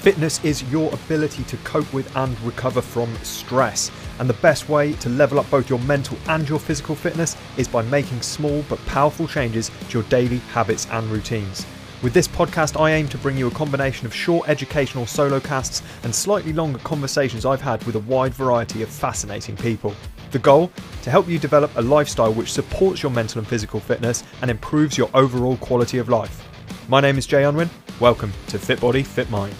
Fitness is your ability to cope with and recover from stress. And the best way to level up both your mental and your physical fitness is by making small but powerful changes to your daily habits and routines. With this podcast, I aim to bring you a combination of short educational solo casts and slightly longer conversations I've had with a wide variety of fascinating people. The goal? To help you develop a lifestyle which supports your mental and physical fitness and improves your overall quality of life. My name is Jay Unwin. Welcome to Fit Body, Fit Mind.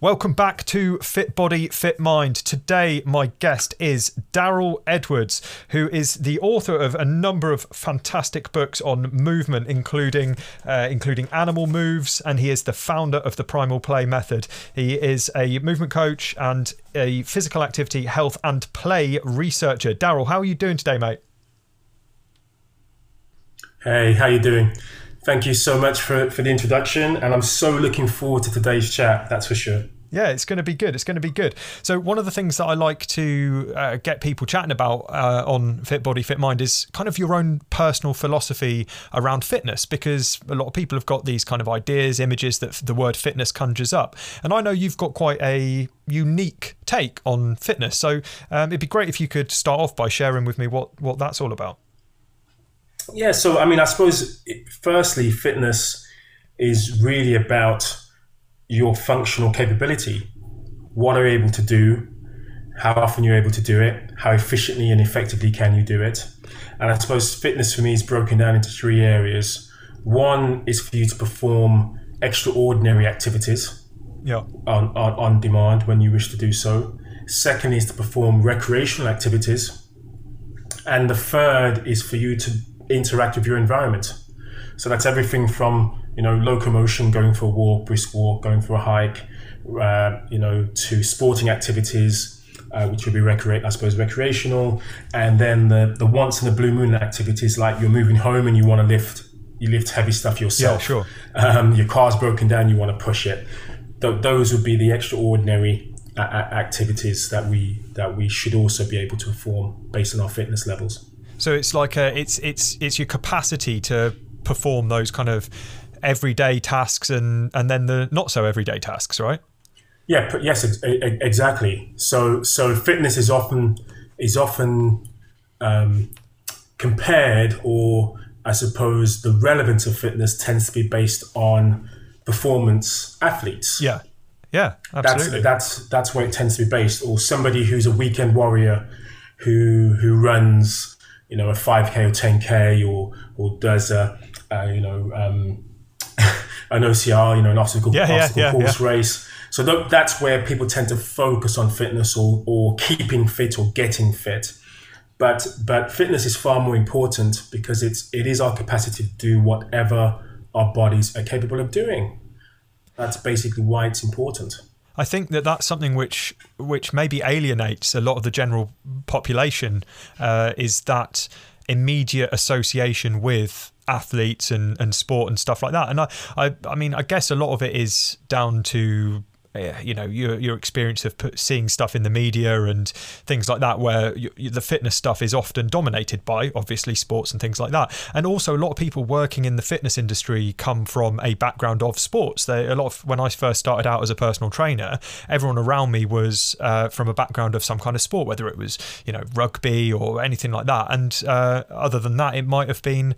Welcome back to Fit Body, Fit Mind. Today, my guest is Daryl Edwards, who is the author of a number of fantastic books on movement, including uh, including Animal Moves, and he is the founder of the Primal Play Method. He is a movement coach and a physical activity, health, and play researcher. Daryl, how are you doing today, mate? Hey, how are you doing? Thank you so much for, for the introduction, and I'm so looking forward to today's chat, that's for sure. Yeah, it's going to be good. It's going to be good. So, one of the things that I like to uh, get people chatting about uh, on Fit Body, Fit Mind is kind of your own personal philosophy around fitness, because a lot of people have got these kind of ideas, images that the word fitness conjures up. And I know you've got quite a unique take on fitness. So, um, it'd be great if you could start off by sharing with me what, what that's all about. Yeah, so I mean, I suppose firstly, fitness is really about your functional capability. What are you able to do? How often you're able to do it? How efficiently and effectively can you do it? And I suppose fitness for me is broken down into three areas. One is for you to perform extraordinary activities yeah. on, on, on demand when you wish to do so. Second is to perform recreational activities. And the third is for you to interact with your environment. So that's everything from you know locomotion, going for a walk, brisk walk, going for a hike, uh, you know, to sporting activities. Uh, which would be recre- I suppose recreational, and then the the once in a blue moon activities like you're moving home and you want to lift you lift heavy stuff yourself. Yeah, sure. Um, your car's broken down, you want to push it. Th- those would be the extraordinary a- activities that we that we should also be able to perform based on our fitness levels. So it's like a, it's it's it's your capacity to perform those kind of everyday tasks and and then the not so everyday tasks, right? Yeah. Yes. Exactly. So so fitness is often is often um, compared, or I suppose the relevance of fitness tends to be based on performance athletes. Yeah. Yeah, absolutely. That's that's that's where it tends to be based, or somebody who's a weekend warrior who who runs you know a 5k or 10k or or does a, a you know um, an OCR you know an obstacle, yeah, obstacle yeah, course yeah. race. So th- that's where people tend to focus on fitness or, or keeping fit or getting fit. But but fitness is far more important because it's it is our capacity to do whatever our bodies are capable of doing. That's basically why it's important I think that that's something which which maybe alienates a lot of the general population uh, is that immediate association with athletes and, and sport and stuff like that. And I, I I mean I guess a lot of it is down to you know your your experience of put, seeing stuff in the media and things like that where you, the fitness stuff is often dominated by obviously sports and things like that. And also a lot of people working in the fitness industry come from a background of sports. They a lot of when I first started out as a personal trainer everyone around me was uh, from a background of some kind of sport whether it was you know rugby or anything like that. And uh, other than that it might have been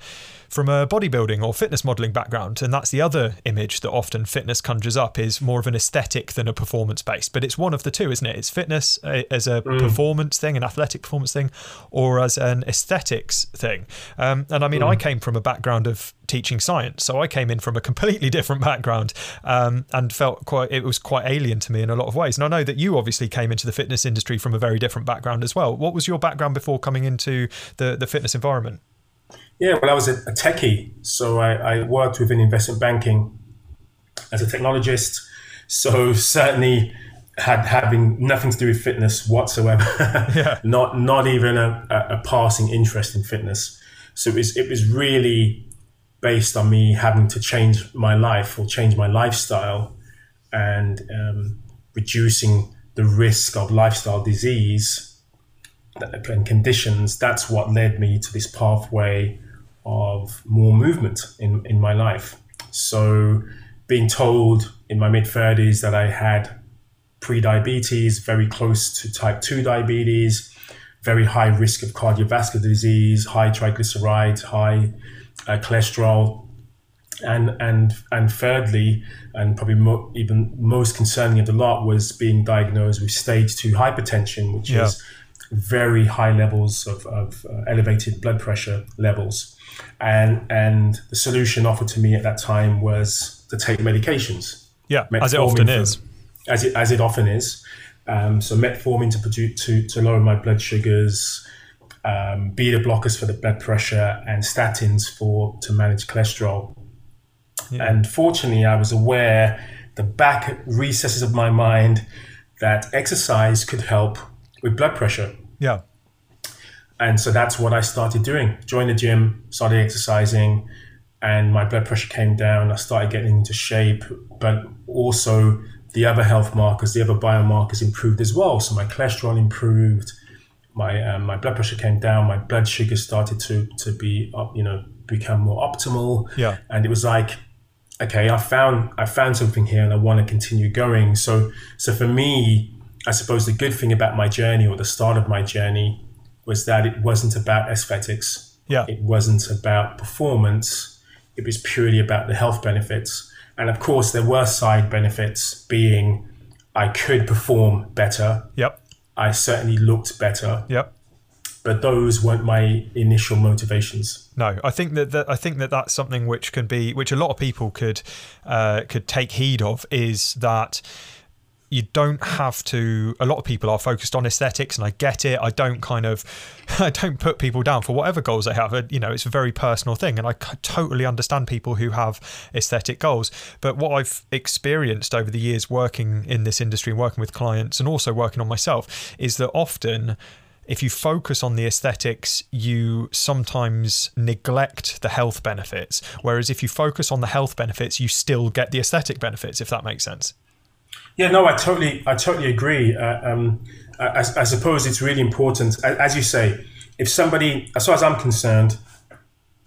from a bodybuilding or fitness modeling background. And that's the other image that often fitness conjures up is more of an aesthetic than a performance based. But it's one of the two, isn't it? It's fitness uh, as a mm. performance thing, an athletic performance thing, or as an aesthetics thing. Um, and I mean, mm. I came from a background of teaching science, so I came in from a completely different background um, and felt quite it was quite alien to me in a lot of ways. And I know that you obviously came into the fitness industry from a very different background as well. What was your background before coming into the the fitness environment? Yeah, well, I was a, a techie, so I, I, worked within investment banking as a technologist. So certainly had having nothing to do with fitness whatsoever. yeah. Not not even a, a, passing interest in fitness. So it was it was really based on me having to change my life or change my lifestyle and um, reducing the risk of lifestyle disease and conditions, that's what led me to this pathway of more movement in, in my life. So, being told in my mid 30s that I had pre-diabetes, very close to type 2 diabetes, very high risk of cardiovascular disease, high triglycerides, high uh, cholesterol, and and and thirdly, and probably mo- even most concerning of the lot was being diagnosed with stage two hypertension, which yeah. is very high levels of, of uh, elevated blood pressure levels, and and the solution offered to me at that time was to take medications. Yeah, as it often is. As it as it often is. Um, so metformin to produce to to lower my blood sugars. Um, beta blockers for the blood pressure and statins for to manage cholesterol yeah. And fortunately, I was aware the back recesses of my mind that exercise could help with blood pressure. Yeah. And so that's what I started doing. Joined the gym, started exercising, and my blood pressure came down. I started getting into shape, but also the other health markers, the other biomarkers improved as well. So my cholesterol improved, my um, my blood pressure came down, my blood sugar started to to be up, you know, become more optimal. Yeah. And it was like okay, I found I found something here and I want to continue going. So so for me, I suppose the good thing about my journey or the start of my journey was that it wasn't about aesthetics. Yeah. It wasn't about performance. It was purely about the health benefits. And of course there were side benefits being I could perform better. Yep. I certainly looked better. Yep but those weren't my initial motivations. No, I think that, that I think that that's something which can be, which a lot of people could uh, could take heed of, is that you don't have to a lot of people are focused on aesthetics and i get it i don't kind of i don't put people down for whatever goals they have uh, you know it's a very personal thing and i totally understand people who have aesthetic goals but what i've experienced over the years working in this industry and working with clients and also working on myself is that often if you focus on the aesthetics, you sometimes neglect the health benefits. Whereas if you focus on the health benefits, you still get the aesthetic benefits, if that makes sense. Yeah, no, I totally, I totally agree. Uh, um, I, I, suppose it's really important, as you say, if somebody, as far as I'm concerned,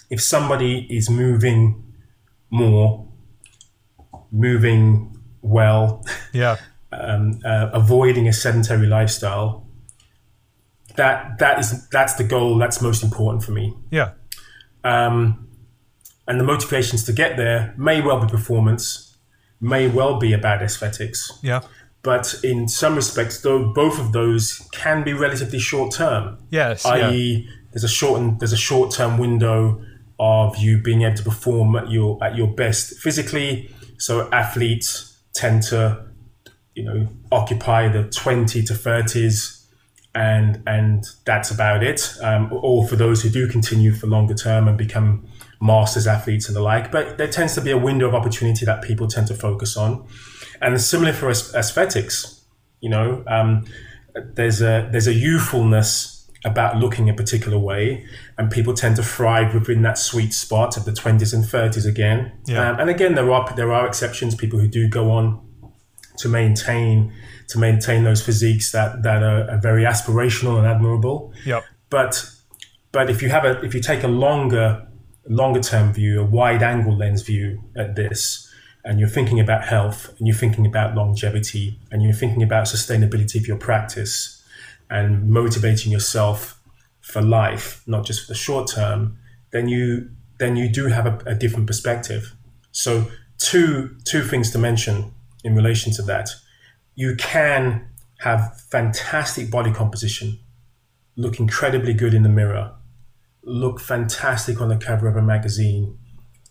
if somebody is moving more, moving well, yeah, um, uh, avoiding a sedentary lifestyle, that that is that's the goal that's most important for me. Yeah. Um, and the motivations to get there may well be performance, may well be about aesthetics. Yeah. But in some respects, though, both of those can be relatively short term. Yes. I.e., yeah. there's a short there's a short term window of you being able to perform at your at your best physically. So athletes tend to, you know, occupy the 20 to 30s and and that's about it. Um, or for those who do continue for longer term and become masters athletes and the like. But there tends to be a window of opportunity that people tend to focus on, and similar for aesthetics. You know, um, there's a there's a youthfulness about looking a particular way, and people tend to thrive within that sweet spot of the 20s and 30s again. Yeah. Um, and again, there are there are exceptions. People who do go on to maintain to maintain those physiques that that are, are very aspirational and admirable. Yep. But but if you have a if you take a longer longer term view, a wide angle lens view at this, and you're thinking about health and you're thinking about longevity and you're thinking about sustainability of your practice and motivating yourself for life, not just for the short term, then you then you do have a, a different perspective. So two two things to mention in relation to that you can have fantastic body composition, look incredibly good in the mirror, look fantastic on the cover of a magazine,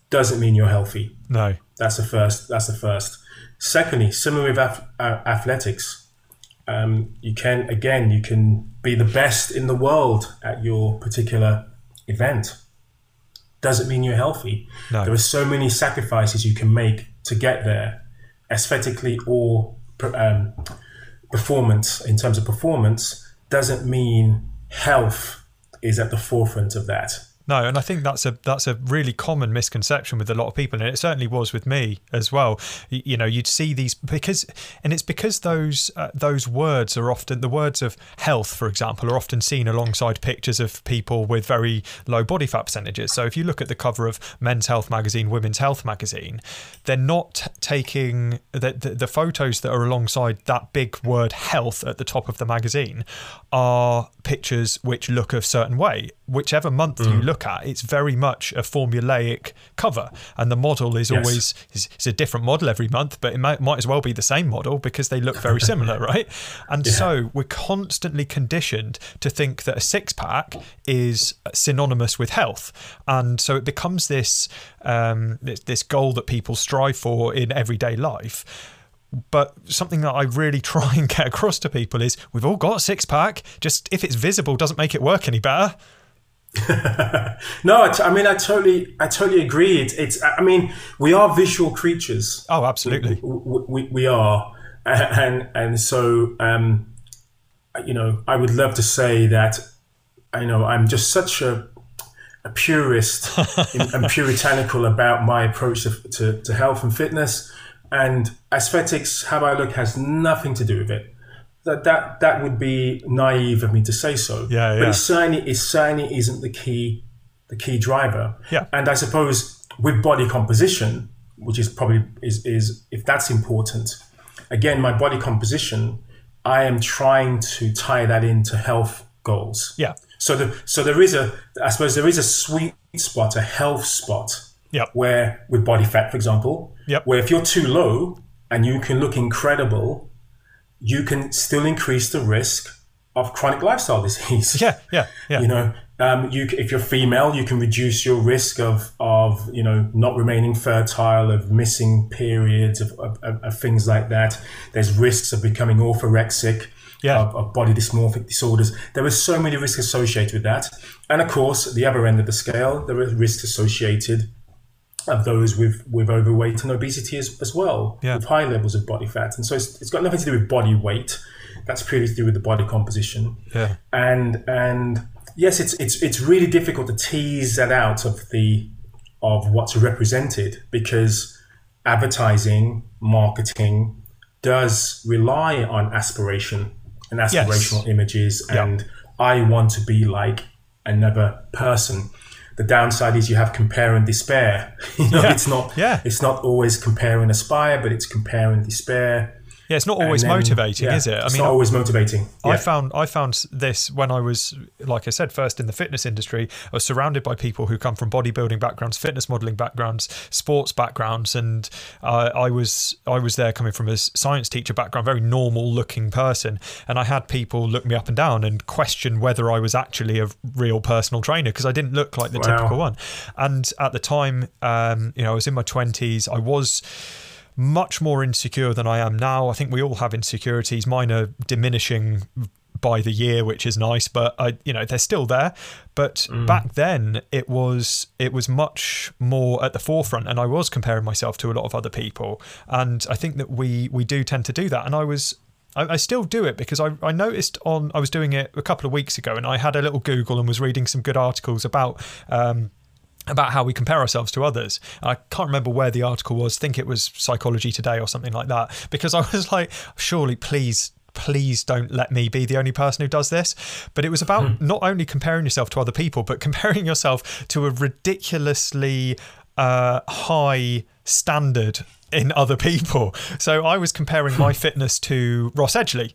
doesn't mean you're healthy. No. That's the first. That's the first. Secondly, similar with uh, athletics, um, you can again you can be the best in the world at your particular event. Doesn't mean you're healthy. No. There are so many sacrifices you can make to get there, aesthetically or um, performance in terms of performance doesn't mean health is at the forefront of that. No, and I think that's a that's a really common misconception with a lot of people, and it certainly was with me as well. You, you know, you'd see these because, and it's because those uh, those words are often the words of health, for example, are often seen alongside pictures of people with very low body fat percentages. So if you look at the cover of Men's Health magazine, Women's Health magazine, they're not taking the, the, the photos that are alongside that big word health at the top of the magazine are pictures which look a certain way. Whichever month mm. you look look at, it's very much a formulaic cover, and the model is yes. always is, it's a different model every month, but it might, might as well be the same model because they look very similar, right? And yeah. so we're constantly conditioned to think that a six pack is synonymous with health, and so it becomes this um, this, this goal that people strive for in everyday life but something that I really try and get across to people is we've all got six pack. Just if it's visible doesn't make it work any better. no, I, t- I mean I totally, I totally agree. It's, it's, I mean, we are visual creatures. Oh, absolutely. We, we, we are, and and so um, you know, I would love to say that, you know, I'm just such a a purist and puritanical about my approach to, to, to health and fitness, and aesthetics, how I look, has nothing to do with it that that that would be naive of me to say so. Yeah, yeah. But it certainly it certainly isn't the key the key driver. Yeah. And I suppose with body composition, which is probably is is if that's important, again, my body composition, I am trying to tie that into health goals. Yeah. So the so there is a I suppose there is a sweet spot, a health spot. Yep. Where with body fat, for example, yep. where if you're too low and you can look incredible you can still increase the risk of chronic lifestyle disease. Yeah, yeah, yeah. You know, um, you if you're female, you can reduce your risk of of you know not remaining fertile, of missing periods, of, of, of things like that. There's risks of becoming orthorexic. Yeah. Of, of, body dysmorphic disorders. There are so many risks associated with that. And of course, the other end of the scale, there are risks associated of those with, with overweight and obesity as, as well, yeah. with high levels of body fat. And so it's, it's got nothing to do with body weight. That's purely to do with the body composition. Yeah. And and yes, it's it's it's really difficult to tease that out of the of what's represented because advertising, marketing does rely on aspiration and aspirational yes. images and. I want to be like another person the downside is you have compare and despair. you know, yeah. it's not yeah. it's not always compare and aspire, but it's compare and despair. Yeah, it's not always then, motivating, yeah, is it? I it's mean, not always motivating. Yeah. I found I found this when I was, like I said, first in the fitness industry. I was surrounded by people who come from bodybuilding backgrounds, fitness modeling backgrounds, sports backgrounds, and uh, I was I was there coming from a science teacher background, very normal looking person, and I had people look me up and down and question whether I was actually a real personal trainer because I didn't look like the wow. typical one. And at the time, um, you know, I was in my twenties. I was much more insecure than I am now. I think we all have insecurities. Mine are diminishing by the year, which is nice, but I, you know, they're still there. But mm. back then, it was it was much more at the forefront, and I was comparing myself to a lot of other people. And I think that we we do tend to do that. And I was I, still do it because I, I noticed on I was doing it a couple of weeks ago and I had a little Google and was reading some good articles about um, about how we compare ourselves to others. I can't remember where the article was. I think it was Psychology Today or something like that. Because I was like, surely, please, please don't let me be the only person who does this. But it was about mm. not only comparing yourself to other people, but comparing yourself to a ridiculously uh, high standard in other people. So I was comparing my fitness to Ross Edgley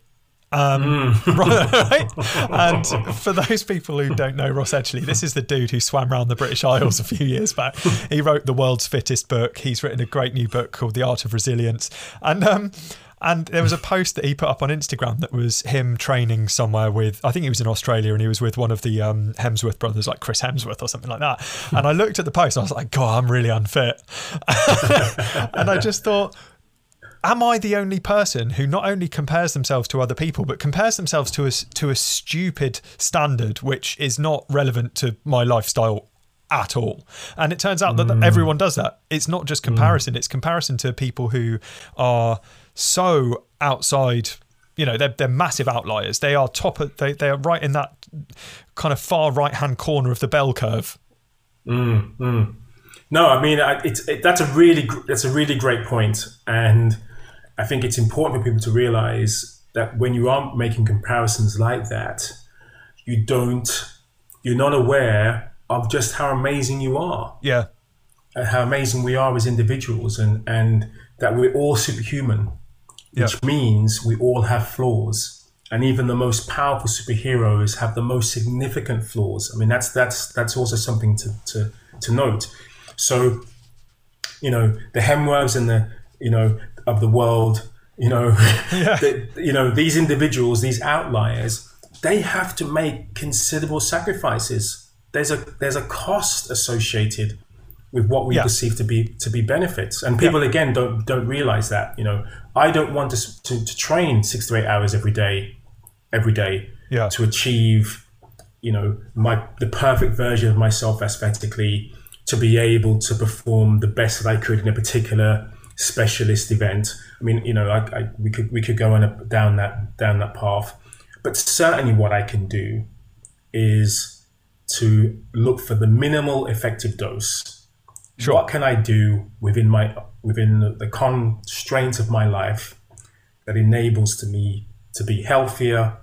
um, mm. right, and for those people who don't know Ross Edgley, this is the dude who swam around the British Isles a few years back. He wrote the world's fittest book. He's written a great new book called The Art of Resilience, and um, and there was a post that he put up on Instagram that was him training somewhere with, I think he was in Australia and he was with one of the um, Hemsworth brothers, like Chris Hemsworth or something like that. And I looked at the post, and I was like, God, I'm really unfit. and I just thought, am I the only person who not only compares themselves to other people, but compares themselves to a, to a stupid standard which is not relevant to my lifestyle at all? And it turns out that mm. everyone does that. It's not just comparison, mm. it's comparison to people who are so outside. You know, they're, they're massive outliers. They are top, of, they, they are right in that kind of far right hand corner of the bell curve Mm. No, I mean I, it's it, that's a really that's a really great point, and I think it's important for people to realize that when you are making comparisons like that, you don't you're not aware of just how amazing you are Yeah. and how amazing we are as individuals, and and that we're all superhuman, which Yeah. means we all have flaws. And even the most powerful superheroes have the most significant flaws. I mean, that's that's that's also something to to, to note. So, you know, the Hemsworths and the you know of the world, you know, the, you know these individuals, these outliers, they have to make considerable sacrifices. There's a there's a cost associated with what we Yeah. perceive to be to be benefits, and people again don't don't realize that. You know, I don't want to to, to train six to eight hours every day, every day Yeah. to achieve, you know, my the perfect version of myself aesthetically, to be able to perform the best that I could in a particular specialist event. I mean, you know, I, I, we could we could go on a, down that down that path, but certainly what I can do is to look for the minimal effective dose. Sure. What can I do within my within the constraints of my life that enables to me to be healthier,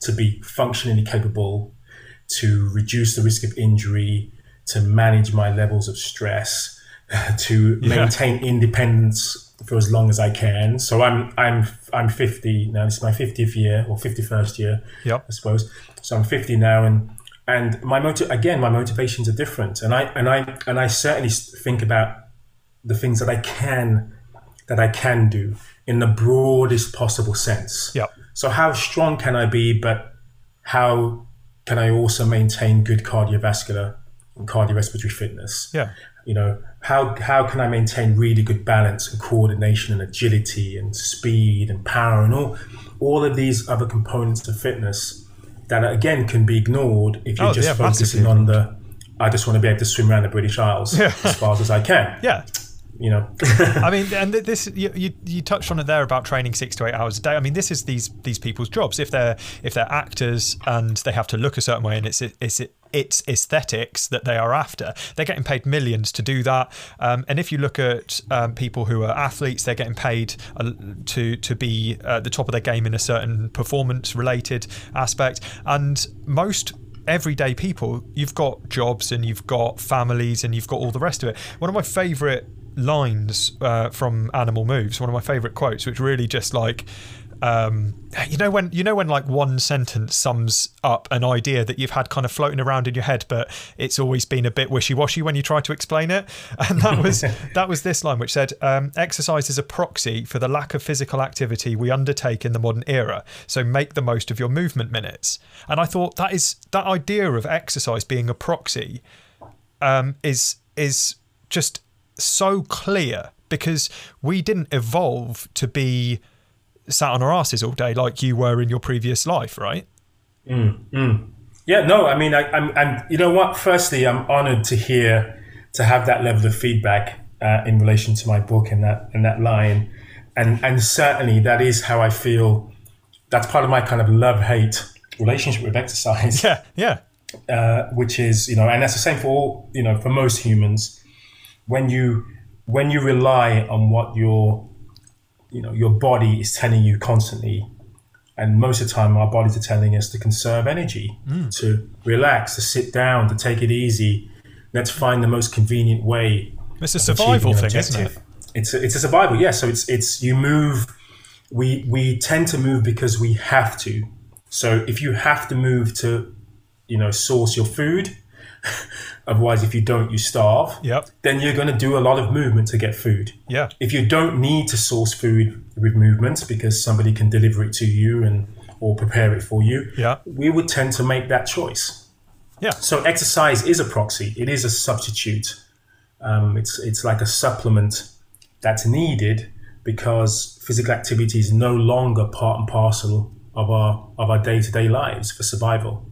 to be functionally capable, to reduce the risk of injury, to manage my levels of stress, to Yeah. maintain independence for as long as I can. So I'm I'm I'm 50 now. This is my 50th year or 51st year, Yep. I suppose. So I'm 50 now, and and my motive again, my motivations are different, and I and I and I certainly think about the things that I can that I can do in the broadest possible sense. Yep. So how strong can I be, but how can I also maintain good cardiovascular and cardiorespiratory fitness? Yeah. You know, how how can I maintain really good balance and coordination and agility and speed and power and all all of these other components of fitness that again can be ignored if you're Oh, just yeah, focusing on the I just want to be able to swim around the British Isles Yeah. as fast as I can. Yeah. You know. I mean, and this you, you you touched on it there about training six to eight hours a day. I mean, this is these these people's jobs. If they're if they're actors and they have to look a certain way, and it's it's it's aesthetics that they are after, they're getting paid millions to do that. Um, and if you look at um, people who are athletes, they're getting paid uh, to to be at the top of their game in a certain performance related aspect. And most everyday people, you've got jobs and you've got families and you've got all the rest of it. One of my favourite lines uh, from Animal Moves, one of my favourite quotes, which really just like. Um, you know when you know when like one sentence sums up an idea that you've had kind of floating around in your head, but it's always been a bit wishy-washy when you try to explain it. And that was that was this line, which said, um, "Exercise is a proxy for the lack of physical activity we undertake in the modern era. So make the most of your movement minutes." And I thought that is that idea of exercise being a proxy um, is is just so clear because we didn't evolve to be sat on our asses all day like you were in your previous life, right? Yeah, no, I mean, I, I'm, I'm, you know what? Firstly, I'm honored to hear, to have that level of feedback uh, in relation to my book and that and that line, and and certainly that is how I feel. That's part of my kind of love hate relationship with exercise, Yeah, yeah, uh, which is you know, and that's the same for all you know for most humans. When you when you rely on what your you know your body is telling you constantly and most of the time our bodies are telling us to conserve energy mm. to relax to sit down to take it easy. Let's find the most convenient way it's a survival thing, isn't it? it's a, it's a survival yeah. So it's it's you move we we tend to move because we have to. So if you have to move to you know source your food otherwise if you don't you starve Yep. then you're going to do a lot of movement to get food Yeah, if you don't need to source food with movement because somebody can deliver it to you and or prepare it for you, Yeah. we would tend to make that choice. yeah, So exercise is a proxy. It is a substitute. Um, it's it's like a supplement that's needed because physical activity is no longer part and parcel of our of our day to day lives for survival.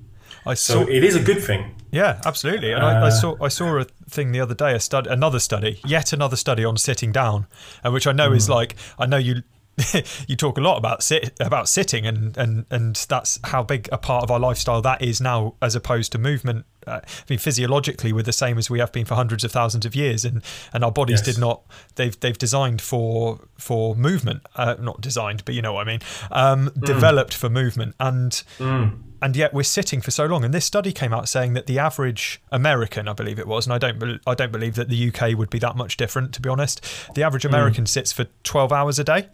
I So saw. it is a good thing. Yeah, absolutely. And I, I Uh, saw I saw a thing the other day, a stud, another study, yet another study on sitting down, and which I know Hmm. is like I know you you talk a lot about sit about sitting, and and and that's how big a part of our lifestyle that is now, as opposed to movement. Uh, I mean, physiologically, we're the same as we have been for hundreds of thousands of years, and and our bodies yes. did not. They've they've designed for for movement, uh, not designed, but you know what I mean. Um, mm. Developed for movement, and mm and yet we're sitting for so long. And this study came out saying that the average American, I believe it was, and I don't, I don't believe that the UK would be that much different, to be honest. The average hmm. American mm. sits for twelve hours a day.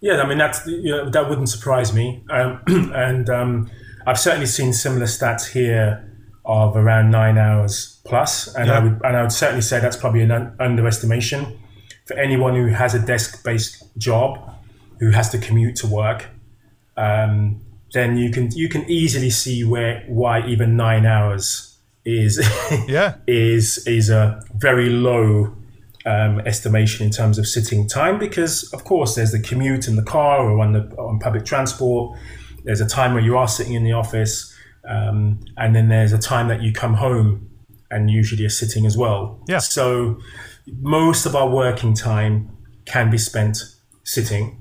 Yeah, I mean that's you know, that wouldn't surprise me, um, and um, I've certainly seen similar stats here of around nine hours plus, and yeah. I would and I would certainly say that's probably an un- underestimation for anyone who has a desk-based job, who has to commute to work. Um, then you can you can easily see where why even nine hours is yeah. is is a very low um, estimation in terms of sitting time because of course there's the commute in the car or on the on public transport. There's a time where you are sitting in the office um, and then there's a time that you come home and usually are sitting as well. Yeah. So most of our working time can be spent sitting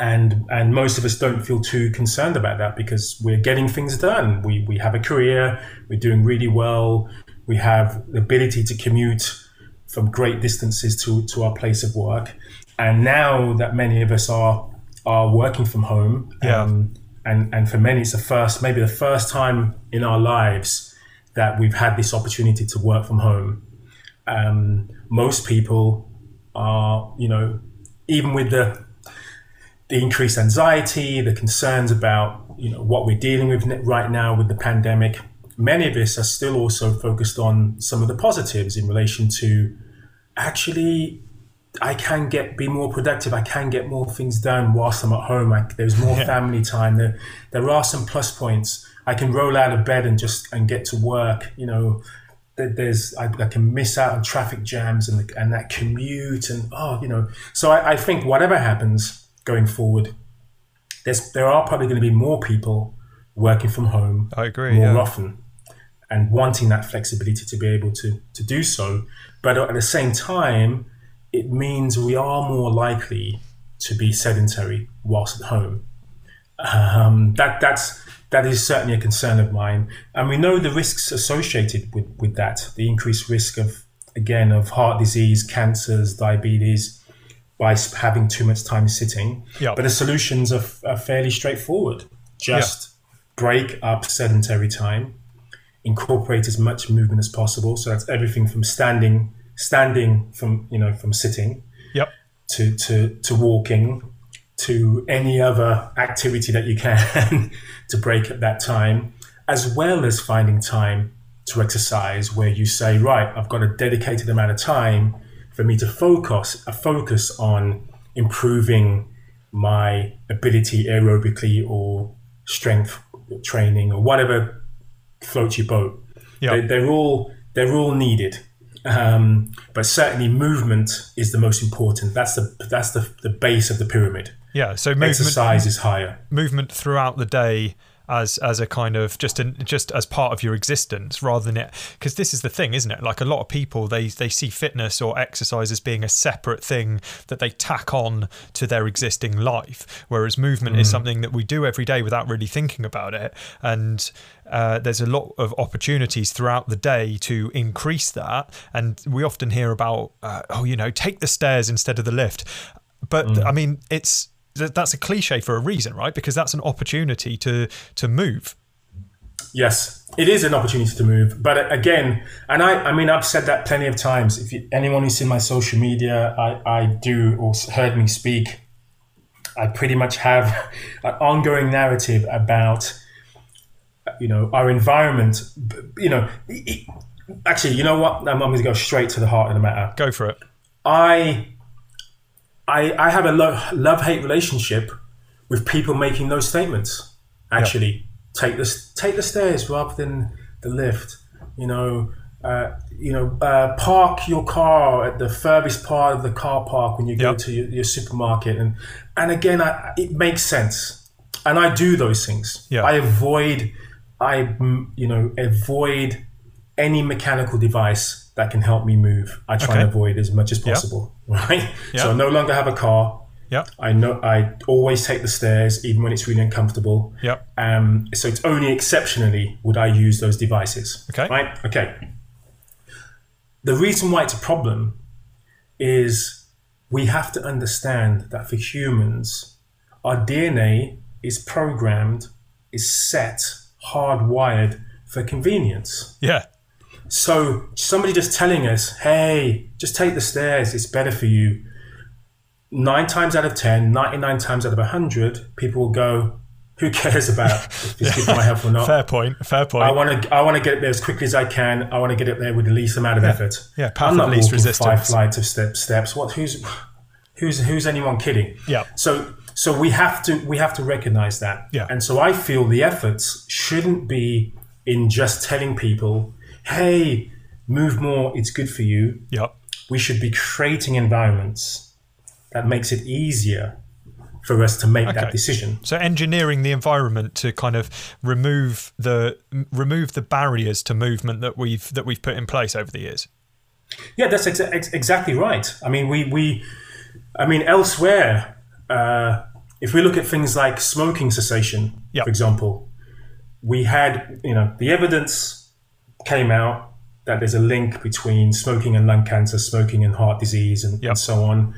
and and most of us don't feel too concerned about that because we're getting things done. We we have a career, we're doing really well, we have the ability to commute from great distances to to our place of work, and now that many of us are are working from home, yeah. Um, and and for many it's the first maybe the first time in our lives that we've had this opportunity to work from home. Um, most people are you know even with the the increased anxiety, the concerns about you know what we're dealing with right now with the pandemic. Many of us are still also focused on some of the positives in relation to actually I can get be more productive. I can get more things done whilst I'm at home. I, there's more yeah. family time. There, there are some plus points. I can roll out of bed and just and get to work. You know, there's I, I can miss out on traffic jams and the, and that commute and oh, you know. So I, I think whatever happens, going forward, there's there are probably going to be more people working from home. I agree. More yeah. often, and wanting that flexibility to be able to to do so. But at the same time, it means we are more likely to be sedentary whilst at home. Um, that that's that is certainly a concern of mine, and we know the risks associated with with that. The increased risk of again of heart disease, cancers, diabetes by having too much time sitting. Yep. But the solutions are, are fairly straightforward. Just yep. break up sedentary time, incorporate as much movement as possible. So that's everything from standing, standing from you know from sitting, yep. to to to walking, to any other activity that you can to break up that time, as well as finding time to exercise where you say, right, I've got a dedicated amount of time for me to focus a focus on improving my ability aerobically or strength training or whatever floats your boat. Yep. They, are all they're all needed, um, but certainly movement is the most important. That's the that's the, the base of the pyramid. Yeah, so movement, exercise is higher. Movement throughout the day as as a kind of just an, just as part of your existence rather than it because this is the thing isn't it like a lot of people they they see fitness or exercise as being a separate thing that they tack on to their existing life whereas movement mm. is something that we do every day without really thinking about it and uh, there's a lot of opportunities throughout the day to increase that and we often hear about uh, oh you know take the stairs instead of the lift but mm. I mean it's that's a cliche for a reason, right? Because that's an opportunity to to move. Yes, it is an opportunity to move. But uh, again, and I, I mean, I've said that plenty of times. If you, anyone who's seen my social media, I, I do or heard me speak, I pretty much have an ongoing narrative about, you know, our environment. You know, it, actually, you know what? I'm, I'm going to go straight to the heart of the matter. Go for it. I I, I have a lo- love hate relationship with people making those statements. Actually, yep. take the take the stairs rather than the lift. You know, uh, you know, uh, park your car at the furthest part of the car park when you go to your, your, supermarket, and and again, I, it makes sense, and I do those things. Yeah. I avoid, I you know, avoid any mechanical device that can help me move. I try okay. and avoid as much as possible, right? So I no longer have a car. Yep. I know I always take the stairs, even when it's really uncomfortable. Yep. Um, so it's only exceptionally would I use those devices. Okay. Right. Okay. The reason why it's a problem is we have to understand that for humans, our DNA is programmed, is set, hardwired for convenience. Yeah. So somebody just telling us, hey, just take the stairs, it's better for you. Nine times out of 10, 99 times out of 100, people will go, who cares about if good for my health or not? Fair point. Fair point. I want to. I want to get it there as quickly as I can. I want to get it there with the least amount of effort. Yeah, path I'm not of least walking five flights of step, steps. What? Who's? Who's? Who's anyone kidding? Yeah. So. So we have to. We have to recognize that. Yeah. And so I feel the efforts shouldn't be in just telling people, "Hey, move more. It's good for you." Yep. We should be creating environments that makes it easier for us to make Okay. that decision. So engineering the environment to kind of remove the remove the barriers to movement that we've that we've put in place over the years. Yeah, that's ex- ex- exactly right. I mean, we, we I mean, elsewhere, uh, if we look at things like smoking cessation, Yep. for example, we had, you know, the evidence came out that there's a link between smoking and lung cancer, smoking and heart disease, and, Yep. and so on.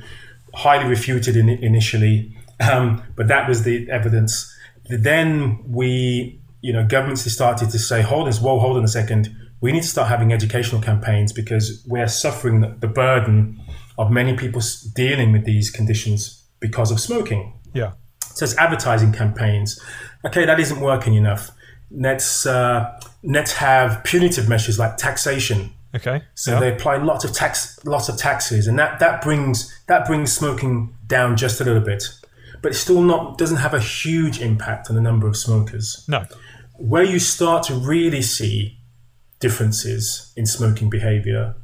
Highly refuted in, initially, um, but that was the evidence. Then we, you know, governments started to say, hold on, whoa, hold on a second. We need to start having educational campaigns because we're suffering the, the burden of many people dealing with these conditions because of smoking. Yeah. So it's advertising campaigns. Okay, that isn't working enough. Let's uh, let's have punitive measures like taxation. Okay. So they apply lots of tax, lots of taxes, and that, that brings that brings smoking down just a little bit, but it's still not doesn't have a huge impact on the number of smokers. no. Where you start to really see differences in smoking behavior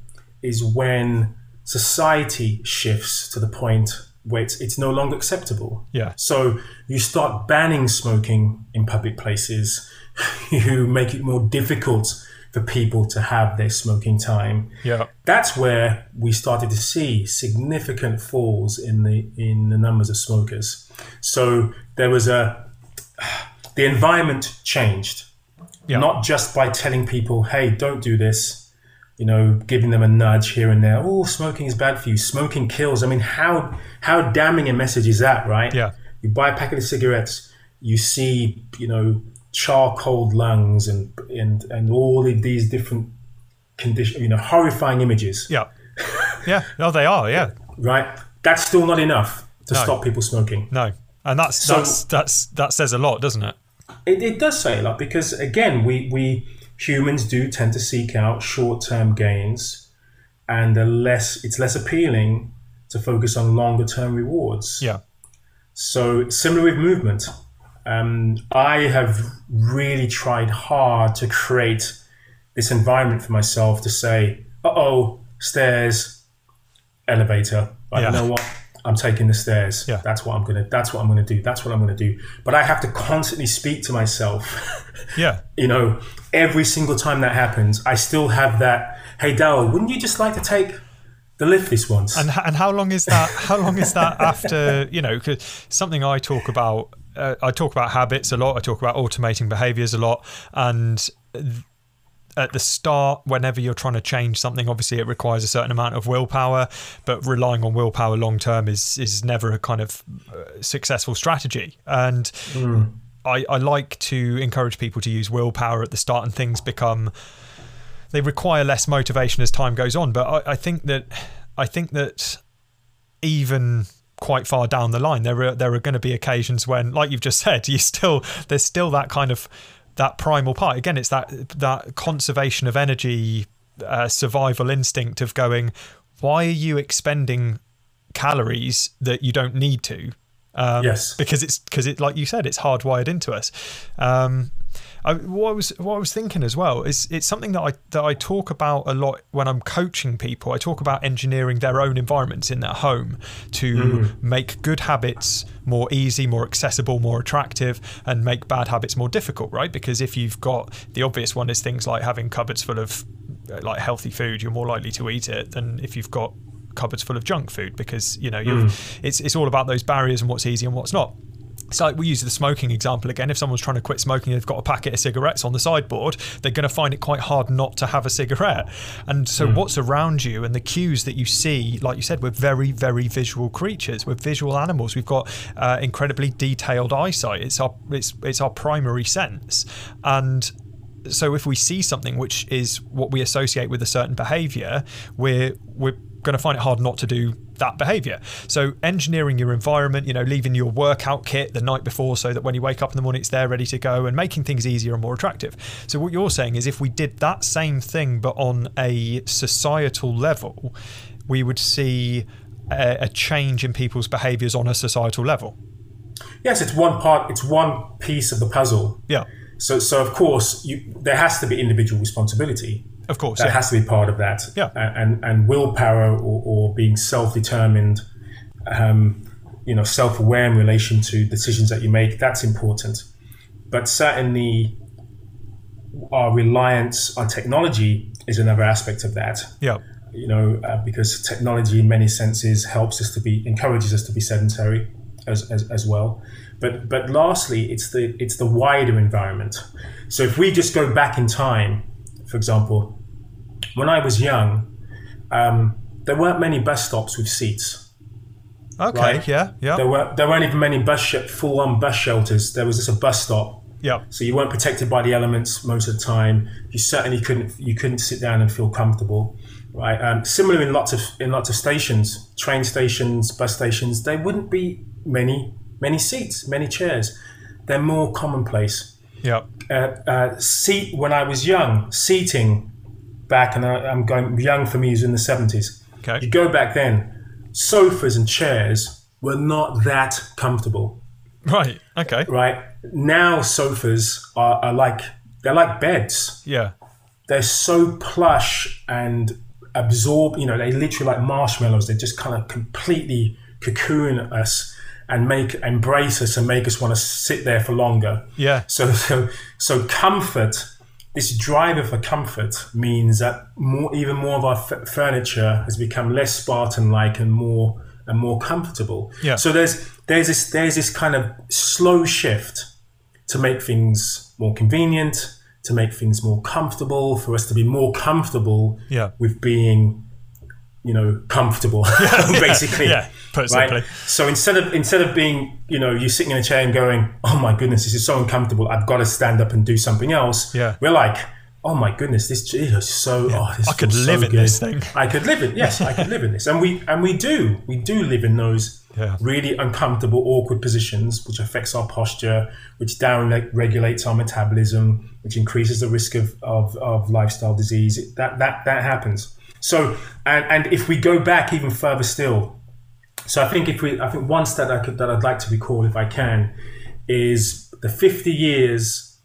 is when society shifts to the point where it's, it's no longer acceptable. Yeah. So you start banning smoking in public places. You make it more difficult for people to have their smoking time. Yeah. That's where we started to see significant falls in the in the numbers of smokers. So there was a the environment changed, Yeah. not just by telling people, "Hey, don't do this," you know, giving them a nudge here and there. Oh, smoking is bad for you. Smoking kills. I mean, how how damning a message is that, right? Yeah. You buy a packet of cigarettes, you see, you know, charcoal lungs and and and all of these different condition, you know, horrifying images, Yeah. Yeah. No, they are. Yeah. right? That's still not enough to No. stop people smoking. No. And that's So- that's that's that says a lot, doesn't it? It, it does say a lot because again, we we humans do tend to seek out short-term gains, and less it's less appealing to focus on longer-term rewards. Yeah. So similar with movement, um, I have really tried hard to create this environment for myself to say, "Uh oh, stairs, elevator." But Yeah. you know what? I'm taking the stairs. Yeah. That's what I'm gonna. That's what I'm gonna do. That's what I'm gonna do. But I have to constantly speak to myself. Yeah. you know, every single time that happens, I still have that. Hey, Daryl, wouldn't you just like to take the lift this once? And and how long is that? How long is that after you know? 'cause something I talk about. Uh, I talk about habits a lot. I talk about automating behaviors a lot, and th- at the start, whenever you're trying to change something, obviously it requires a certain amount of willpower. But relying on willpower long term is is never a kind of uh, successful strategy. And I, I like to encourage people to use willpower at the start, and things become they require less motivation as time goes on. But I, I think that I think that even quite far down the line, there are there are going to be occasions when, like you've just said, you still there's still that kind of that primal part. Again, it's that that conservation of energy, uh, survival instinct of going. Why are you expending calories that you don't need to? Um, Yes. because it's because it like you said, it's hardwired into us. Um, I, what I was what I was thinking as well is it's something that I that I talk about a lot when I'm coaching people. I talk about engineering their own environments in their home to make good habits more easy, more accessible, more attractive, and make bad habits more difficult. Right? Because if you've got the obvious one is things like having cupboards full of uh, like healthy food, you're more likely to eat it than if you've got cupboards full of junk food because you know mm. it's it's all about those barriers and what's easy and what's not. So we use the smoking example again. If someone's trying to quit smoking, they've got a packet of cigarettes on the sideboard, they're going to find it quite hard not to have a cigarette. And so, mm. what's around you and the cues that you see, like you said, we're very, very visual creatures. We're visual animals. We've got uh, incredibly detailed eyesight. It's our it's it's our primary sense, and so if we see something which is what we associate with a certain behavior, we're we're going to find it hard not to do that behavior. So engineering your environment, you know, leaving your workout kit the night before so that when you wake up in the morning it's there ready to go and making things easier and more attractive. So what you're saying is if we did that same thing but on a societal level, we would see a, a change in people's behaviors on a societal level. Yes, it's one part, it's one piece of the puzzle. Yeah. So, so of course, you, there has to be individual responsibility. Of course, that yeah. has to be part of that. Yeah, and and willpower or, or being self-determined, um, you know, self-aware in relation to decisions that you make. That's important, but certainly our reliance on technology is another aspect of that. Yeah, you know, uh, because technology in many senses helps us to be encourages us to be sedentary as, as, as well. But but lastly, it's the it's the wider environment. So if we just go back in time, for example, when I was young, um, there weren't many bus stops with seats. Okay. Right? Yeah. Yeah. There were there weren't even many bus sh- full on bus shelters. There was just a bus stop. Yeah. So you weren't protected by the elements most of the time. You certainly couldn't you couldn't sit down and feel comfortable. Right. Um, similar in lots of in lots of stations, train stations, bus stations. There wouldn't be many many seats, many chairs. They're more commonplace. Yeah. Uh, uh, seat when I was young, seating back, and I, am going young for me is in the 70s. Okay. You go back then, sofas and chairs were not that comfortable. Right. Okay. Right. Now sofas are, are like they're like beds. Yeah. They're so plush and absorb. You know, they literally like marshmallows. They just kind of completely cocoon us and make embrace us and make us want to sit there for longer. Yeah. So so so comfort this driver for comfort means that more, even more of our f- furniture has become less Spartan-like and more and more comfortable. Yeah. So there's there's this there's this kind of slow shift to make things more convenient, to make things more comfortable, for us to be more comfortable yeah. with being you know comfortable basically yeah, right. so instead of instead of being you know you sitting in a chair and going oh my goodness this is so uncomfortable. I've got to stand up and do something else yeah. we're like oh my goodness this is so yeah. oh, i could live so in this thing. I could live in yes i could live in this. And we and we do we do live in those yeah. really uncomfortable awkward positions which affects our posture which down regulates our metabolism which increases the risk of, of, of lifestyle disease. That that that happens. So, and, and if we go back even further still, so I think if we, I think one stat I could, that I'd like to recall, if I can, is the 50 years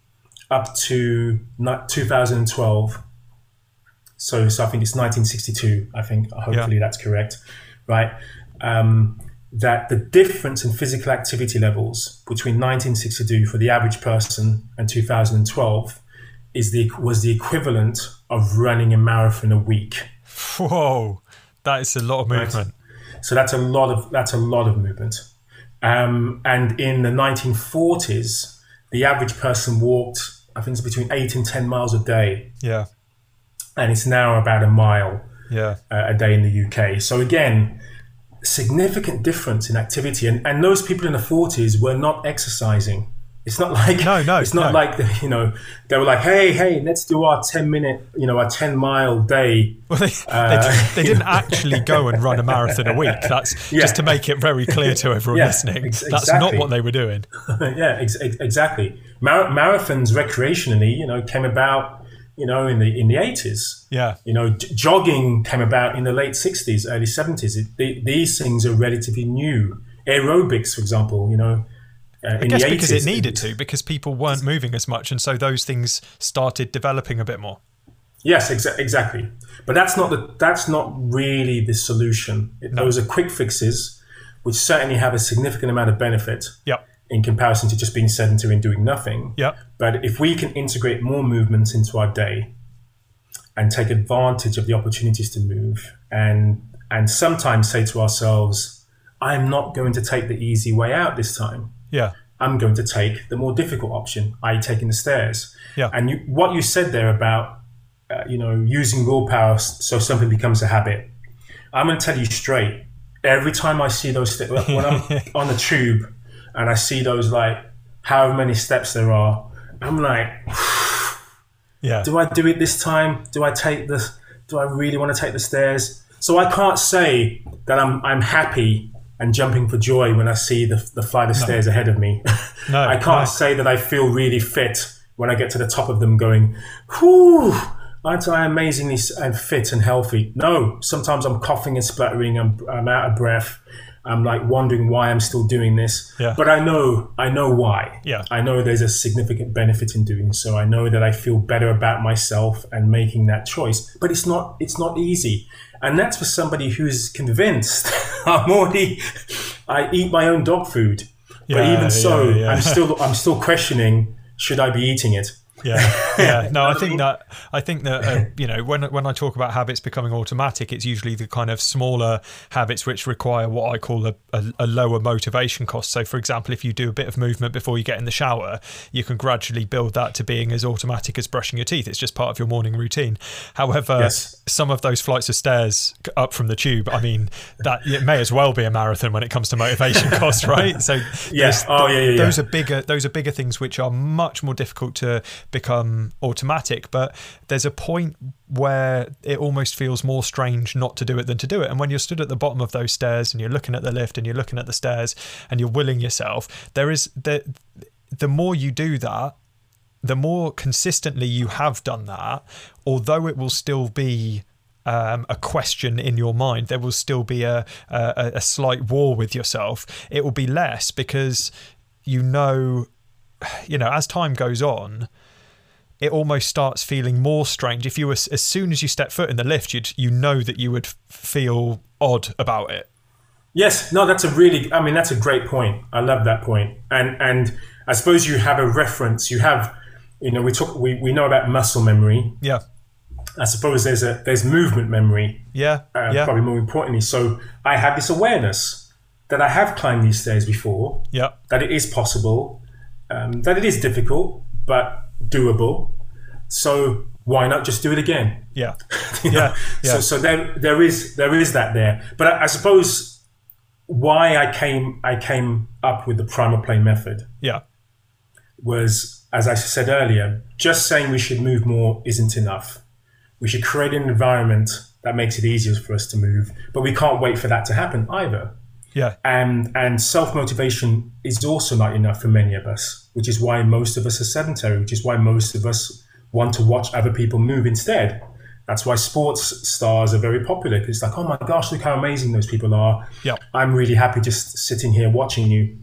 up to 2012. So, so I think it's 1962. I think hopefully yeah. that's correct, right? Um, that the difference in physical activity levels between 1962 for the average person and 2012 is the was the equivalent of running a marathon a week. Whoa, that is a lot of movement. Right? So that's a lot of that's a lot of movement. Um, and in the 1940s, the average person walked, I think it's between eight and ten miles a day. Yeah. And it's now about a mile. Yeah. Uh, a day in the UK. So again, significant difference in activity, and and those people in the 40s were not exercising. It's not like no, no. It's not no. like you know they were like, hey, hey, let's do our ten minute, you know, our ten mile day. Well, they, uh, they, they, didn't actually go and run a marathon a week. That's yeah. just to make it very clear to everyone yeah, listening. Ex- That's not what they were doing. yeah, ex- exactly. Mar- marathons recreationally, you know, came about, you know, in the in the eighties. Yeah. You know, j- jogging came about in the late sixties, early seventies. These things are relatively new. Aerobics, for example, you know uh, I guess because it needed to, because people weren't moving as much, and so those things started developing a bit more. Yes, exa- exactly. But that's not the that's not really the solution. no. Those are quick fixes, which certainly have a significant amount of benefit. Yep. In comparison to just being sedentary and doing nothing. Yep. But if we can integrate more movements into our day, and take advantage of the opportunities to move, and and sometimes say to ourselves, I'm not going to take the easy way out this time. Yeah. I'm going to take the more difficult option, i.e., taking the stairs. Yeah. And you, what you said there about, uh, you know, using willpower so something becomes a habit, I'm going to tell you straight. Every time I see those steps, when I'm on the tube and I see those like however many steps there are, I'm like, Yeah. do I do it this time? Do I take the? Do I really want to take the stairs? So I can't say that I'm I'm happy and jumping for joy when I see the, the flight of stairs ahead of me. No, I can't no. say that I feel really fit when I get to the top of them going, whew, aren't I amazingly fit and healthy? No, sometimes I'm coughing and spluttering, I'm, I'm out of breath. I'm like wondering why I'm still doing this. Yeah. But I know, I know why. Yeah. I know there's a significant benefit in doing so. I know that I feel better about myself and making that choice. But it's not, it's not easy. And that's for somebody who's convinced I'm already, I eat my own dog food. but even so, yeah, yeah. I'm still, I'm still questioning, should I be eating it? Yeah, yeah. No, I think that I think that uh, you know when when I talk about habits becoming automatic, it's usually the kind of smaller habits which require what I call a, a, a lower motivation cost. So, for example, if you do a bit of movement before you get in the shower, you can gradually build that to being as automatic as brushing your teeth. It's just part of your morning routine. However, Yes. Some of those flights of stairs up from the tube, I mean, that it may as well be a marathon when it comes to motivation cost, right? So, Yes. there's- Oh, yeah, yeah, yeah. those are bigger those are bigger things which are much more difficult to become automatic but there's a point where it almost feels more strange not to do it than to do it and when you're stood at the bottom of those stairs and you're looking at the lift and you're looking at the stairs and you're willing yourself there is the the more you do that the more consistently you have done that although it will still be um, a question in your mind. There will still be a, a a slight war with yourself. It will be less because you know, you know, as time goes on, it almost starts feeling more strange. If you were as soon as you step foot in the lift, you'd you know that you would feel odd about it. Yes, no, that's a really, I mean, that's a great point. I love that point. And and I suppose you have a reference. You have, you know, we talk, we, we know about muscle memory. Yeah, I suppose there's a there's movement memory, yeah, uh, yeah, probably more importantly. So I have this awareness that I have climbed these stairs before, yeah, that it is possible, um, that it is difficult but doable. So why not just do it again? yeah, You know? Yeah, yeah. So so there there is there is that there. But I, I suppose why I came I came up with the primal play method yeah, was, as I said earlier, just saying we should move more isn't enough. We should create an environment that makes it easier for us to move, but we can't wait for that to happen either. yeah, And and self motivation is also not enough for many of us, which is why most of us are sedentary, which is why most of us want to watch other people move instead. That's why sports stars are very popular because it's like, oh my gosh, look how amazing those people are. Yeah. I'm really happy just sitting here watching you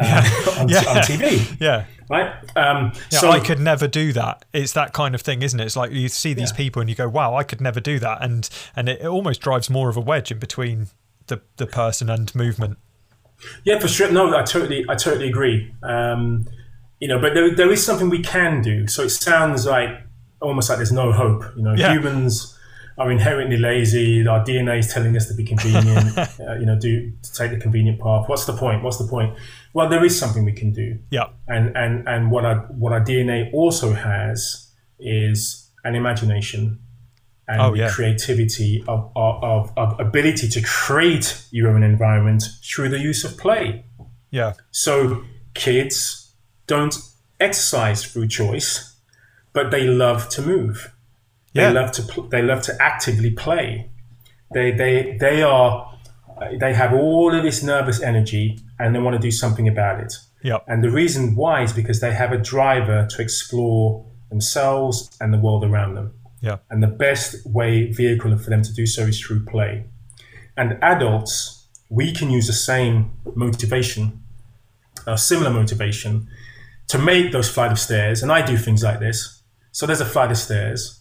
uh, on, Yeah. on TV, yeah. right? Um, Yeah, so I could never do that. It's that kind of thing, isn't it? It's like you see these Yeah. people and you go, "Wow, I could never do that," and and it, it almost drives more of a wedge in between the the person and movement. Yeah, for sure. No, I totally, I totally agree. Um, you know, but there, there is something we can do. So it sounds like almost like there's no hope. You know, Yeah. humans are inherently lazy. Our DNA is telling us to be convenient. uh, you know, do to take the convenient path. What's the point? What's the point? Well, there is something we can do. Yeah, And and and what our what our DNA also has is an imagination and Oh, yeah. creativity of, of, of, of ability to create your own environment through the use of play. yeah, So kids don't exercise through choice, but they love to move. They love to pl- they love to actively play. They they they are they have all of this nervous energy and they want to do something about it. yeah, And the reason why is because they have a driver to explore themselves and the world around them. yeah, And the best way vehicle for them to do so is through play. And adults, we can use the same motivation, a similar motivation, to make those flight of stairs. And I do things like this. So there's a flight of stairs.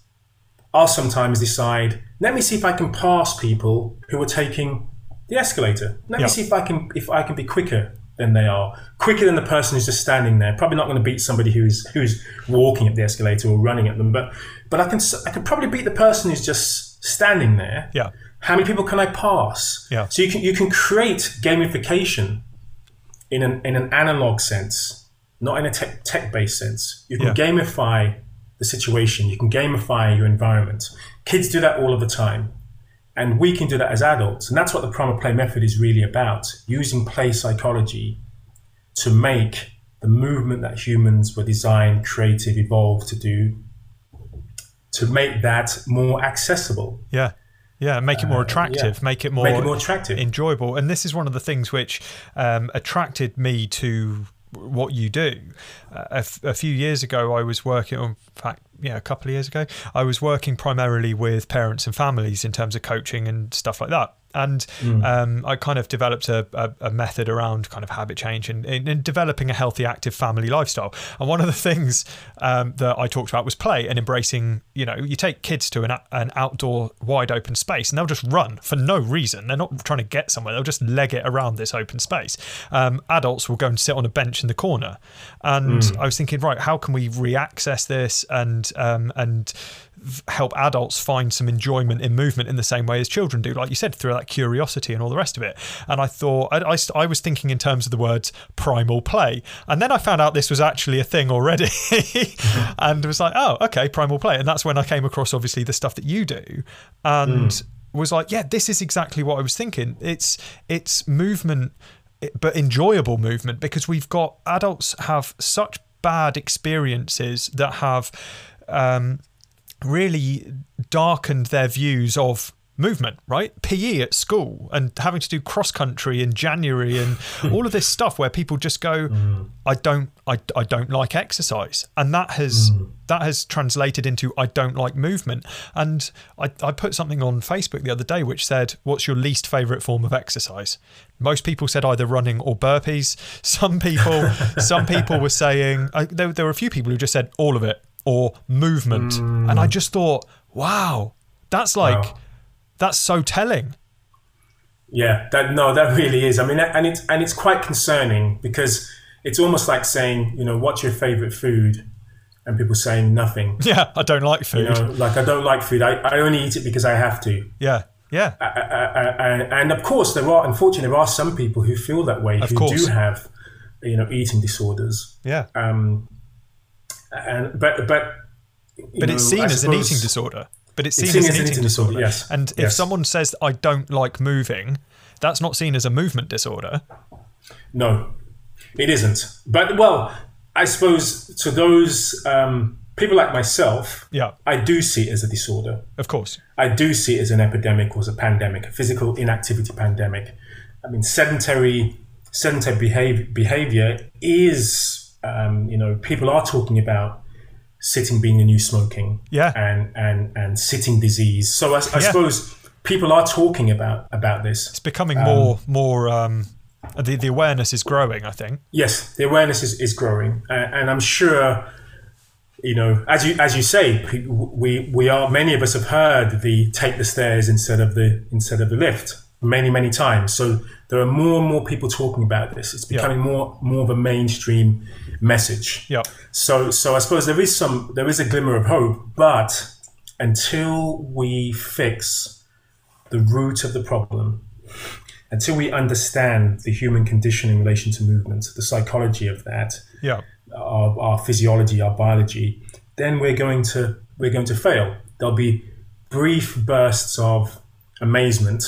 I'll sometimes decide, let me see if I can pass people who are taking the escalator. Let Yeah. me see if I can if I can be quicker than they are, quicker than the person who's just standing there. Probably not going to beat somebody who's who's walking up the escalator or running at them, but but I can I could probably beat the person who's just standing there. yeah, How many people can I pass? Yeah. So you can you can create gamification in an in an analog sense, not in a tech tech based sense. You can Yeah. gamify the situation. You can gamify your environment. Kids do that all of the time. And we can do that as adults. And that's what the Primal Play method is really about using play psychology to make the movement that humans were designed, creative, evolved to do, to make that more accessible. Yeah. Yeah, make it more attractive, make it more, Uh, Make it more attractive. enjoyable. And this is one of the things which um, attracted me to what you do. Uh, a, f- a few years ago, I was working, in fact, yeah, a couple of years ago, I was working primarily with parents and families in terms of coaching and stuff like that. And Mm. um, I kind of developed a, a, a method around kind of habit change and, and, and developing a healthy, active family lifestyle. And one of the things um, that I talked about was play and embracing. You know, you take kids to an, an outdoor, wide open space, and they'll just run for no reason. They're not trying to get somewhere; they'll just leg it around this open space. Um, adults will go and sit on a bench in the corner, and I was thinking, right, how can we re-access this and um, and help adults find some enjoyment in movement in the same way as children do, like you said, through that curiosity and all the rest of it. And I thought, I, I, I was thinking in terms of the words primal play. And then I found out this was actually a thing already and was like, oh, okay, primal play. And that's when I came across, obviously, the stuff that you do. And was like, yeah, this is exactly what I was thinking. It's it's movement, but enjoyable movement because we've got adults have such bad experiences that have um, really darkened their views of movement, right? PE at school and having to do cross country in January and all of this stuff where people just go, mm. I don't I, I don't like exercise. And that has mm. that has translated into I don't like movement. And I, I put something on Facebook the other day which said, What's your least favourite form of exercise? Most people said either running or burpees. Some people some people were saying I, there, there were a few people who just said all of it or movement. And I mm. just thought, wow, that's like Wow. that's so telling. Yeah, that no, that really is. I mean, and it's and it's quite concerning because it's almost like saying, you know, what's your favorite food, and people saying nothing. Yeah, I don't like You food. know, like I don't like food. I, I only eat it because I have to. Yeah, yeah, I, I, I, and of course, there are unfortunately there are some people who feel that way, who course. do have, you know, eating disorders. yeah. Um, and but but But know, it's seen I as an eating disorder. But it's seen, seen as an eating, disorder. yes, And if yes. someone says I don't like moving, that's not seen as a movement disorder. No, it isn't. But well, I suppose to those um, people like myself, Yeah, I do see it as a disorder. of course. I do see it as an epidemic or as a pandemic, a physical inactivity pandemic. I mean, sedentary sedentary behavior, behavior is, um, you know, people are talking about sitting being the new smoking, Yeah. and and and sitting disease. So I, I Yeah. suppose people are talking about about this. It's becoming more more. Um, the the awareness is growing. I think. Yes, the awareness is, is growing, uh, and I'm sure, you know, as you as you say, we we are many of us have heard the take the stairs instead of the instead of the lift many many times. So there are more and more people talking about this. It's becoming more more of a mainstream message. Yeah, So so I suppose there is some there is a glimmer of hope, but until we fix the root of the problem, until we understand the human condition in relation to movement, the psychology of that, yeah, our, our physiology, our biology, then we're going to we're going to fail. There'll be brief bursts of amazement,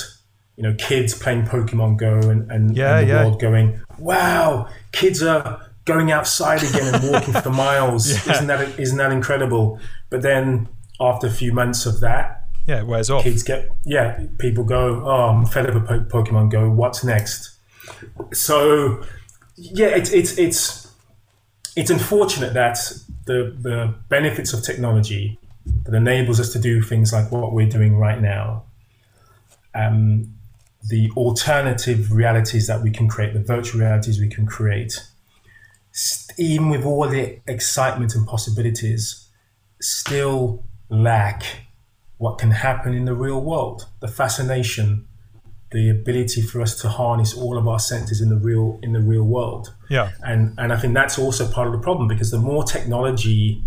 you know, kids playing Pokemon Go and, and, Yeah, and the yeah. world going, wow, kids are going outside again and walking for miles. Yeah. Isn't that isn't that incredible? But then after a few months of that, yeah. It wears off. kids get yeah people go oh i'm fed up with po- pokemon go what's next so yeah it's it's it's it's unfortunate that the the benefits of technology that enables us to do things like what we're doing right now um, the alternative realities that we can create the virtual realities we can create even with all the excitement and possibilities still lack what can happen in the real world, the fascination, the ability for us to harness all of our senses in the real in the real world. Yeah, And and I think that's also part of the problem because the more technology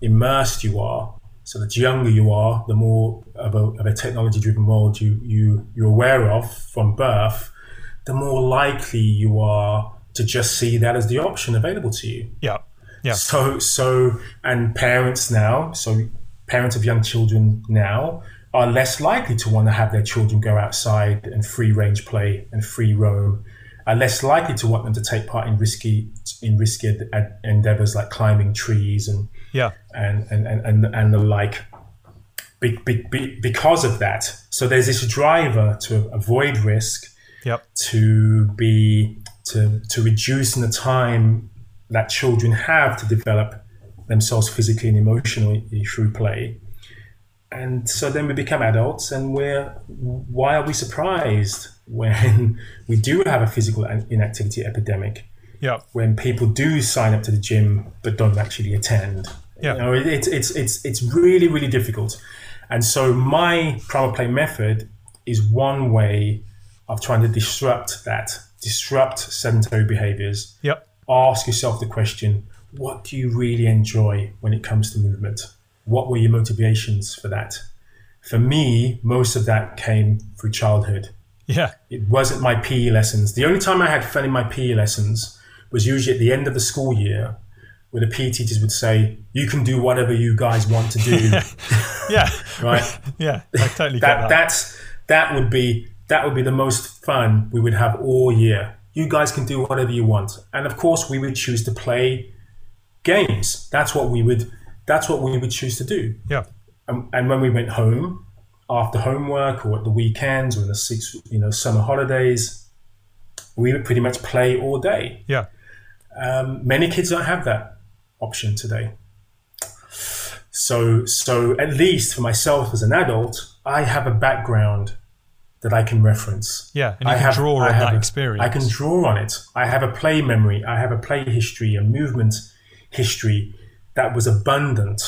immersed you are, So the younger you are, the more of a, of a technology-driven world you, you you're aware of from birth, the more likely you are to just see that as the option available to you. Yeah. Yeah. So so and parents now, so parents of young children now are less likely to want to have their children go outside and free range play and free roam, are less likely to want them to take part in risky in risky endeavors like climbing trees and yeah and and and and, and the like. Be, be, be, because of that, so there's this driver to avoid risk, yep. to be to to reduce the time that children have to develop themselves physically and emotionally through play. And so then we become adults, and we're why are we surprised when we do have a physical inactivity epidemic? Yeah. When people do sign up to the gym but don't actually attend. Yeah. You know, it, it's it's it's it's really really difficult. And so my primal play method is one way of trying to disrupt that, disrupt sedentary behaviors. Yep. Ask yourself the question: What do you really enjoy when it comes to movement? What were your motivations for that? For me, most of that came through childhood. Yeah. It wasn't my PE lessons. The only time I had fun in my PE lessons was usually at the end of the school year where the PE teachers would say, "You can do whatever you guys want to do." yeah, right. Yeah, I totally that, get that. That's that would be that would be the most fun we would have all year. You guys can do whatever you want, and of course, we would choose to play games. That's what we would. That's what we would choose to do. Yeah. And, and when we went home after homework or at the weekends or in the six, you know, summer holidays, we would pretty much play all day. Yeah. Um, many kids don't have that option today. So, so at least for myself as an adult, I have a background that I can reference. Yeah, and you I can have, draw on I have that a- experience. I can draw on it. I have a play memory. I have a play history, a movement history that was abundant,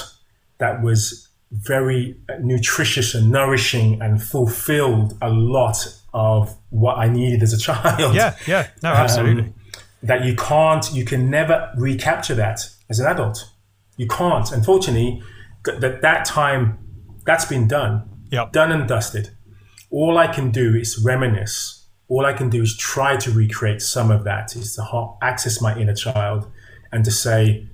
that was very nutritious and nourishing and fulfilled a lot of what I needed as a child. Yeah, yeah, no, absolutely. Um, that you can't, you can never recapture that as an adult. You can't. Unfortunately, th- that that time, that's been done, Yep. done and dusted. All I can do is reminisce. All I can do is try to recreate some of that. Is to ha- access my inner child and to say,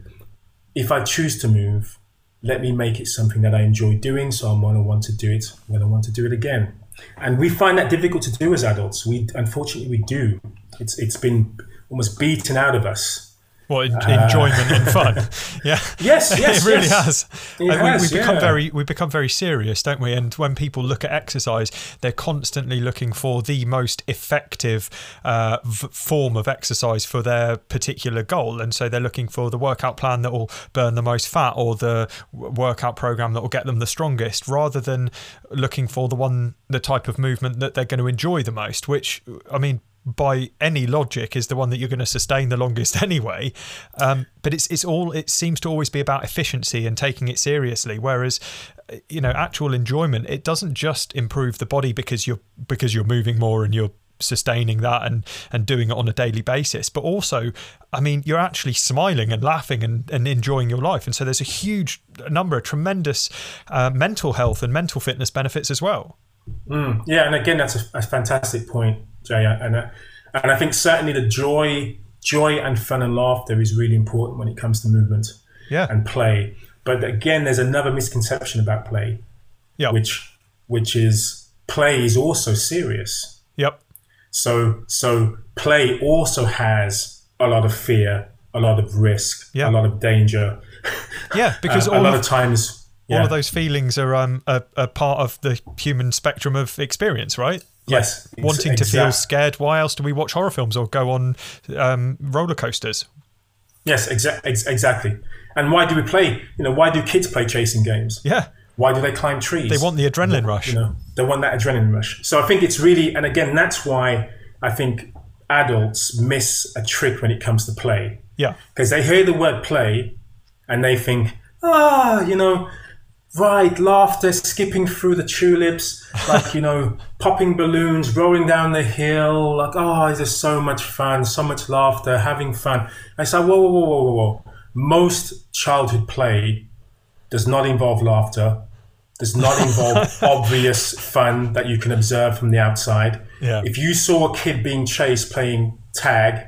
if I choose to move, let me make it something that I enjoy doing. So I'm going to want to do it. I'm going to want to do it again. And we find that difficult to do as adults. We unfortunately we do. It's it's been almost beaten out of us. Well, en- enjoyment and fun. Yeah. Uh, Yes, yes, it really yes. has. It And we, has, we become yeah. very we become very serious, don't we? And when people look at exercise, they're constantly looking for the most effective uh, v- form of exercise for their particular goal, and so they're looking for the workout plan that will burn the most fat or the workout program that will get them the strongest, rather than looking for the one the type of movement that they're going to enjoy the most. Which I mean by any logic is the one that you're going to sustain the longest anyway. Um, but it's it's all it seems to always be about efficiency and taking it seriously whereas you know actual enjoyment it doesn't just improve the body because you're because you're moving more and you're sustaining that and and doing it on a daily basis but also i mean you're actually smiling and laughing and, and enjoying your life. And so there's a huge number of tremendous uh, mental health and mental fitness benefits as well Mm, yeah, and again, that's a, a fantastic point, Jay. And uh, and I think certainly the joy, joy and fun and laughter is really important when it comes to movement yeah and play. But again, there's another misconception about play, yeah which which is play is also serious. yep So so play also has a lot of fear, a lot of risk, Yeah. a lot of danger. yeah because Uh, all a lot of of times, all of those feelings are um a, a part of the human spectrum of experience, right? yes, ex- Wanting to feel scared. Why else do we watch horror films or go on um, roller coasters? Yes, exa- ex- exactly. And why do we play? You know, why do kids play chasing games? Yeah, Why do they climb trees? they want the adrenaline rush. you know, they want that adrenaline rush. So I think it's really, and again, that's why I think adults miss a trick when it comes to play Yeah, because they hear the word play and they think, ah, you know, right, laughter, skipping through the tulips, like you know, popping balloons, rolling down the hill, like ah, oh, there's so much fun, so much laughter, having fun. I whoa, whoa, whoa, whoa, whoa, whoa. Most childhood play does not involve laughter, does not involve obvious fun that you can observe from the outside. Yeah. If you saw a kid being chased playing tag,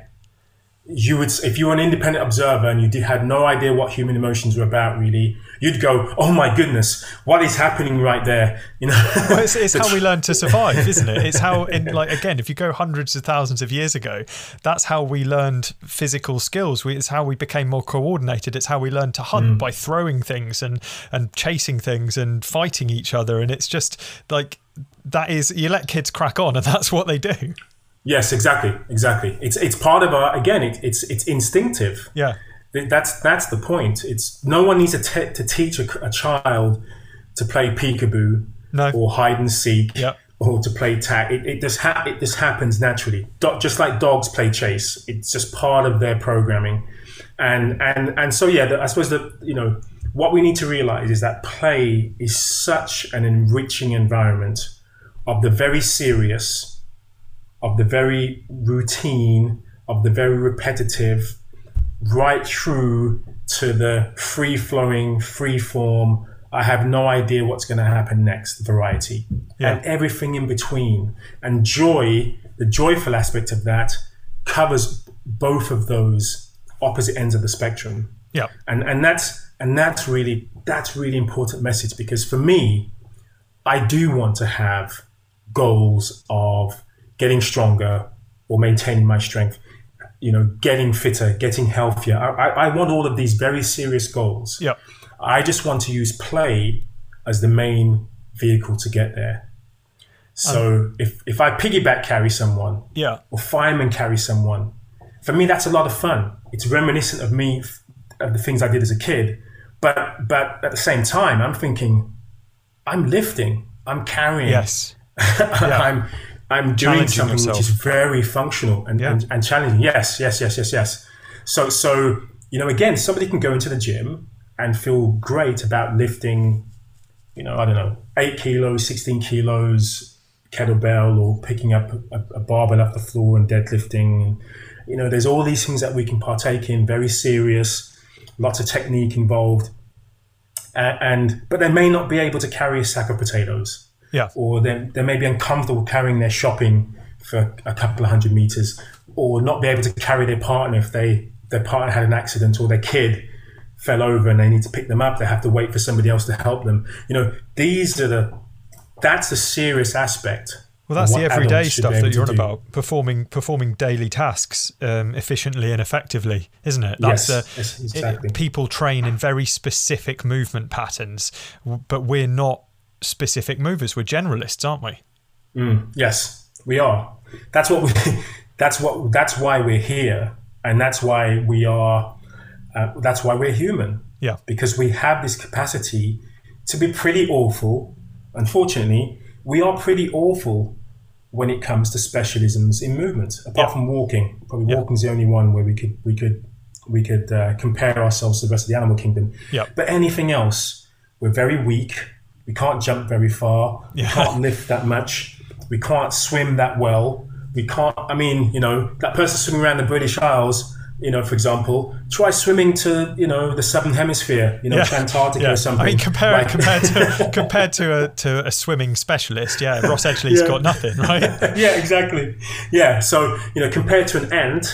you would, if you were an independent observer and you did, had no idea what human emotions were about, really, you'd go, "Oh my goodness, what is happening right there?" You know, Well, it's, it's how we learn to survive, isn't it? It's how, in like again, if you go hundreds of thousands of years ago, that's how we learned physical skills. We, it's how we became more coordinated. It's how we learned to hunt mm. by throwing things and and chasing things and fighting each other. And it's just like that is you let kids crack on, and that's what they do. Yes, exactly, exactly. It's it's part of our again. It, it's it's instinctive. Yeah, That's that's the point. It's no one needs to, te- to teach a, a child to play peekaboo No. or hide and seek Yep. or to play tag. It, it just ha- it just happens naturally. Do- just like dogs play chase, it's just part of their programming. And and and so yeah, the, I suppose that you know what we need to realize is that play is such an enriching environment of the very serious of the very routine, of the very repetitive, right through to the free flowing, free form. I have no idea what's going to happen next variety, Yeah. and everything in between. And joy, the joyful aspect of that, covers both of those opposite ends of the spectrum yeah, and and that's and that's really that's really important message because for me i do want to have goals of getting stronger or maintaining my strength you know getting fitter getting healthier. I, I, want all of these very serious goals. Yeah, i just want to use play as the main vehicle to get there. So if if i piggyback carry someone yeah, or fireman carry someone. For me, that's a lot of fun. It's reminiscent of me, of the things I did as a kid. But but at the same time, I'm thinking, I'm lifting, I'm carrying, yes, I'm I'm doing something yourself. which is very functional and, Yeah. and, and challenging. Yes, yes, yes, yes, yes. So so you know, again, somebody can go into the gym and feel great about lifting, you know, I don't know, eight kilos, sixteen kilos, kettlebell, or picking up a, a barbell off the floor and deadlifting. You know, there's all these things that we can partake in, very serious, lots of technique involved, A- and but they may not be able to carry a sack of potatoes yeah, or they, they may be uncomfortable carrying their shopping for a couple of hundred meters, or not be able to carry their partner if they their partner had an accident or their kid fell over and they need to pick them up. They have to wait for somebody else to help them. You know, these are the that's the serious aspect. Well, that's the everyday stuff that you're on about performing performing daily tasks um, efficiently and effectively, isn't it? That's Yes, uh, yes, it- exactly. people train in very specific movement patterns, but we're not specific movers. We're generalists, aren't we? Yes, we are. That's what we. That's what. That's why we're here, and that's why we are. Uh, that's why we're human. Yeah, because we have this capacity to be pretty awful. Unfortunately, we are pretty awful when it comes to specialisms in movement. Apart Yeah. from walking, probably Yeah. walking's the only one where we could we could we could uh, compare ourselves to the rest of the animal kingdom. Yeah. But anything else, we're very weak. We can't jump very far. Yeah. We can't lift that much. We can't swim that well. We can't. I mean, you know, that person swimming around the British Isles. You know, for example, try swimming to you know the southern hemisphere. You know, to Antarctica yeah. or something. I mean, compare, Like- compared to compared to a to a swimming specialist, yeah, Ross Edgley's Yeah. got nothing, right? yeah, exactly. Yeah, so you know, compared to an ant,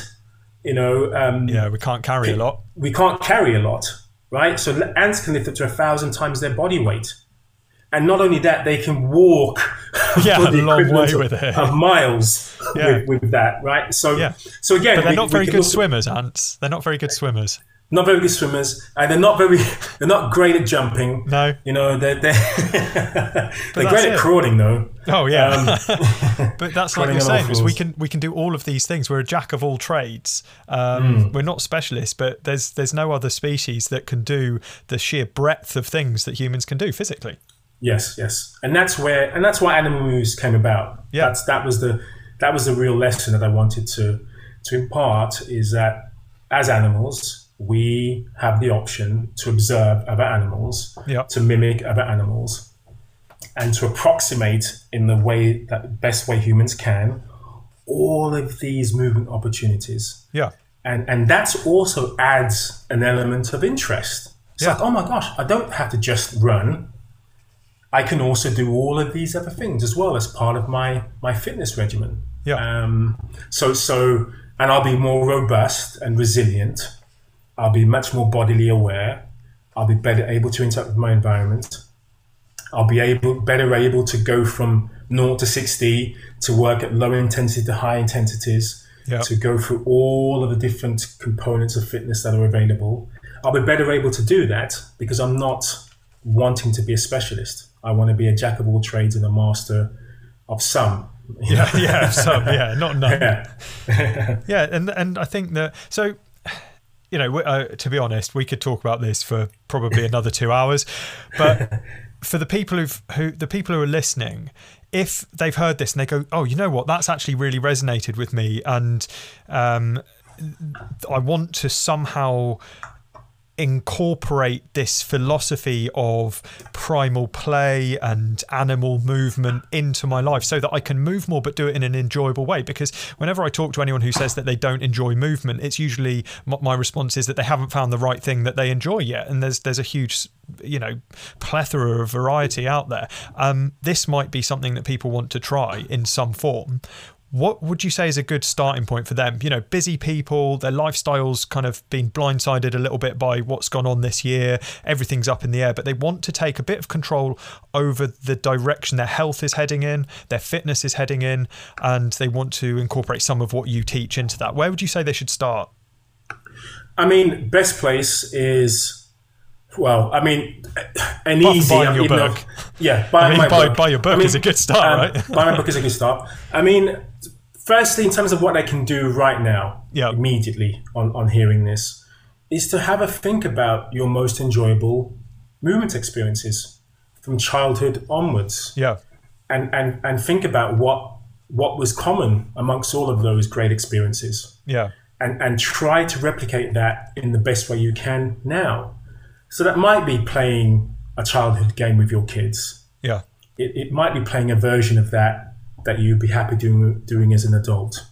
you know, um, Yeah, we can't carry a lot. we can't carry a lot, right? So ants can lift up to a thousand times their body weight, and not only that, they can walk Yeah, a long way of, with it. of miles Yeah. with, with that, right? So, Yeah. so again, But they're we- not very good swimmers, ants. They're not very good swimmers. not very good swimmers, and they're not very, they're not great at jumping. No. You know, they're they're, they're great at crawling though. Oh yeah, Um, but that's like you're saying is we can we can do all of these things. We're a jack of all trades. Um, We're not specialists, but there's there's no other species that can do the sheer breadth of things that humans can do physically. Yes, yes, and that's where and that's why Animal Moves came about. Yeah. that's that was the that was the real lesson that I wanted to to impart is that as animals we have the option to observe other animals, Yeah. to mimic other animals, and to approximate in the way that best way humans can all of these movement opportunities Yeah, and and that's also adds an element of interest It's Yeah. like, oh my gosh, I don't have to just run. I can also do all of these other things as well as part of my my fitness regimen. Yeah. Um, so so, and I'll be more robust and resilient. I'll be much more bodily aware. I'll be better able to interact with my environment. I'll be able better able to go from 0 to 60 to work at low intensity to high intensities Yeah. to go through all of the different components of fitness that are available. I'll be better able to do that because I'm not wanting to be a specialist. I want to be a jack of all trades and a master of some. Yeah, yeah, some, yeah, not none. Yeah. Yeah, and and I think that so. You know, uh, to be honest, we could talk about this for probably another two hours, but for the people who've who the people who are listening, if they've heard this and they go, "Oh, you know what? That's actually really resonated with me," and um, I want to somehow incorporate this philosophy of primal play and animal movement into my life so that I can move more but do it in an enjoyable way. Because whenever I talk to anyone who says that they don't enjoy movement it's usually my response is that they haven't found the right thing that they enjoy yet. And there's there's a huge you know plethora of variety out there. Um, this might be something that people want to try in some form what would you say is a good starting point for them? You know, busy people, their lifestyles kind of been blindsided a little bit by what's gone on this year. Everything's up in the air, but they want to take a bit of control over the direction their health is heading in, their fitness is heading in, and they want to incorporate some of what you teach into that. Where would you say they should start? I mean, best place is well. I mean, an Apart easy. buying your even though- book. yeah, buy I mean, my buy- book. buy your book I mean, is a good start, um, right? buy my book is a good start. I mean, firstly, in terms of what I can do right now, Yeah. immediately on on hearing this, is to have a think about your most enjoyable movement experiences from childhood onwards Yeah, and, and, and think about what what was common amongst all of those great experiences yeah, and, and try to replicate that in the best way you can now. So that might be playing a childhood game with your kids. yeah, It, it might be playing a version of that that you'd be happy doing, doing as an adult.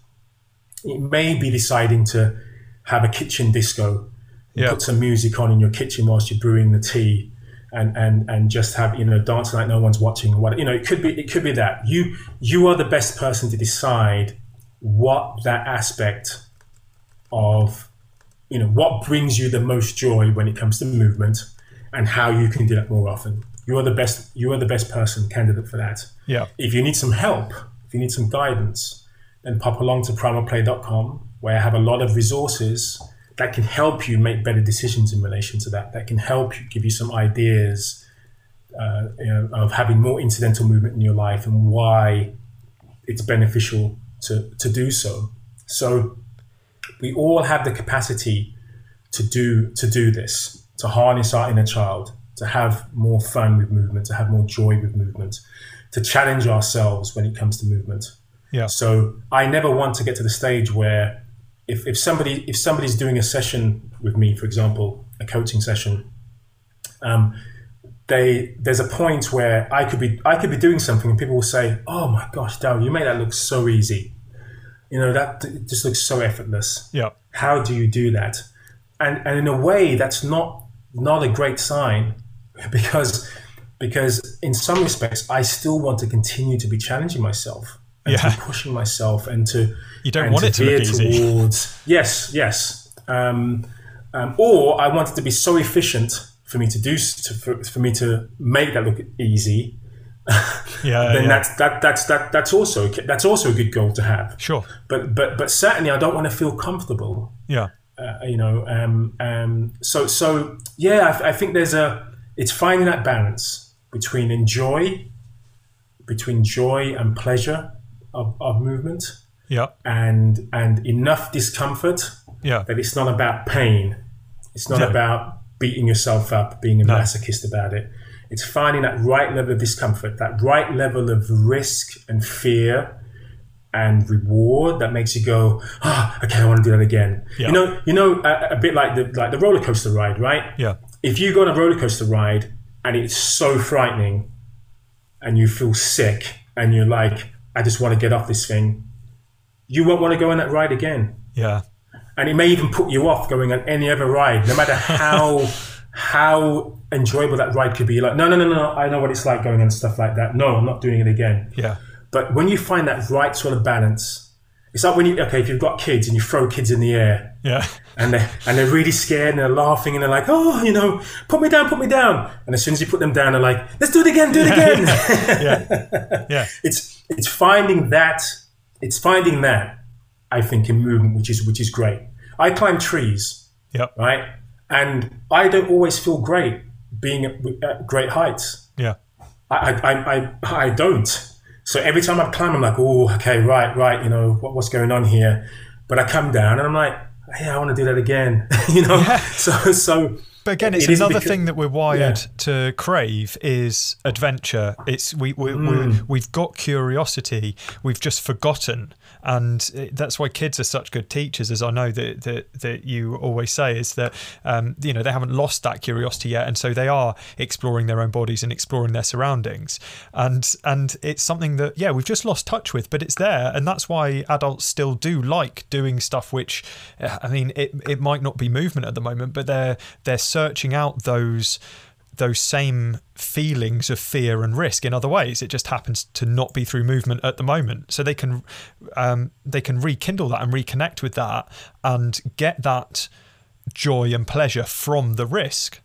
It may be deciding to have a kitchen disco, Yeah. put some music on in your kitchen whilst you're brewing the tea, and, and, and just have you know dancing like no one's watching. or What you know, it could be it could be that you you are the best person to decide what that aspect of you know what brings you the most joy when it comes to movement and how you can do that more often. You are the best you are the best person candidate for that. Yeah, if you need some help if you need some guidance then pop along to primalplay.com where i have a lot of resources that can help you make better decisions in relation to that that can help you give you some ideas uh, you know, of having more incidental movement in your life and why it's beneficial to, to do so. So we all have the capacity to do to do this, to harness our inner child, to have more fun with movement, to have more joy with movement, to challenge ourselves when it comes to movement. yeah, So I never want to get to the stage where if, if somebody if somebody's doing a session with me, for example, a coaching session, um, they there's a point where I could be I could be doing something and people will say, "Oh my gosh, Daryl, you made that look so easy." You know that it just looks so effortless. Yeah, how do you do that? And and in a way that's not not a great sign because because in some respects i still want to continue to be challenging myself and Yeah. to be pushing myself and to You don't want it to veer towards yes yes. Um, um, or i want it to be so efficient for me to do to, for, for me to make that look easy yeah, then yeah. that's that that's that that's also that's also a good goal to have. Sure, but but but certainly i don't want to feel comfortable yeah, uh, you know um, um, so so yeah I, I think there's a it's finding that balance between enjoy between joy and pleasure of, of movement yeah, and and enough discomfort yeah, that it's not about pain. It's not No. about beating yourself up being a No. masochist about it it's finding that right level of discomfort that right level of risk and fear and reward that makes you go, ah, okay, I want to do that again. Yeah. You know, you know, a, a bit like the like the roller coaster ride, right? yeah, If you go on a roller coaster ride and it's so frightening, and you feel sick, and you're like, I just want to get off this thing, you won't want to go on that ride again, yeah, and it may even put you off going on any other ride, no matter how how enjoyable that ride could be. Like, no, no, no, no, I know what it's like going and stuff like that. No, I'm not doing it again. Yeah. But when you find that right sort of balance, it's like when you okay, if you've got kids and you throw kids in the air, Yeah. and they and they're really scared and they're laughing and they're like, oh, you know, put me down, put me down. And as soon as you put them down, they're like, let's do it again, do it again. Yeah. Yeah. it's it's finding that it's finding that I think in movement, which is which is great. I climb trees, Yep. right, and I don't always feel great being at, at great heights. Yeah. I, I, I, I don't. So every time I climb, I'm like, oh, okay, right, right, you know, what, what's going on here? But I come down and I'm like, hey, I want to do that again, you know? So, so. But again, it's it another because- thing that we're wired Yeah. to crave is adventure. It's we we, Mm. we we've got curiosity. We've just forgotten, and that's why kids are such good teachers. As I know that that, that you always say is that um, you know they haven't lost that curiosity yet, and so they are exploring their own bodies and exploring their surroundings. And and it's something that yeah we've just lost touch with, but it's there, and that's why adults still do like doing stuff. Which I mean, it it might not be movement at the moment, but they're they're searching out those those same feelings of fear and risk in other ways. It just happens to not be through movement at the moment, so they can um, they can rekindle that and reconnect with that and get that joy and pleasure from the risk.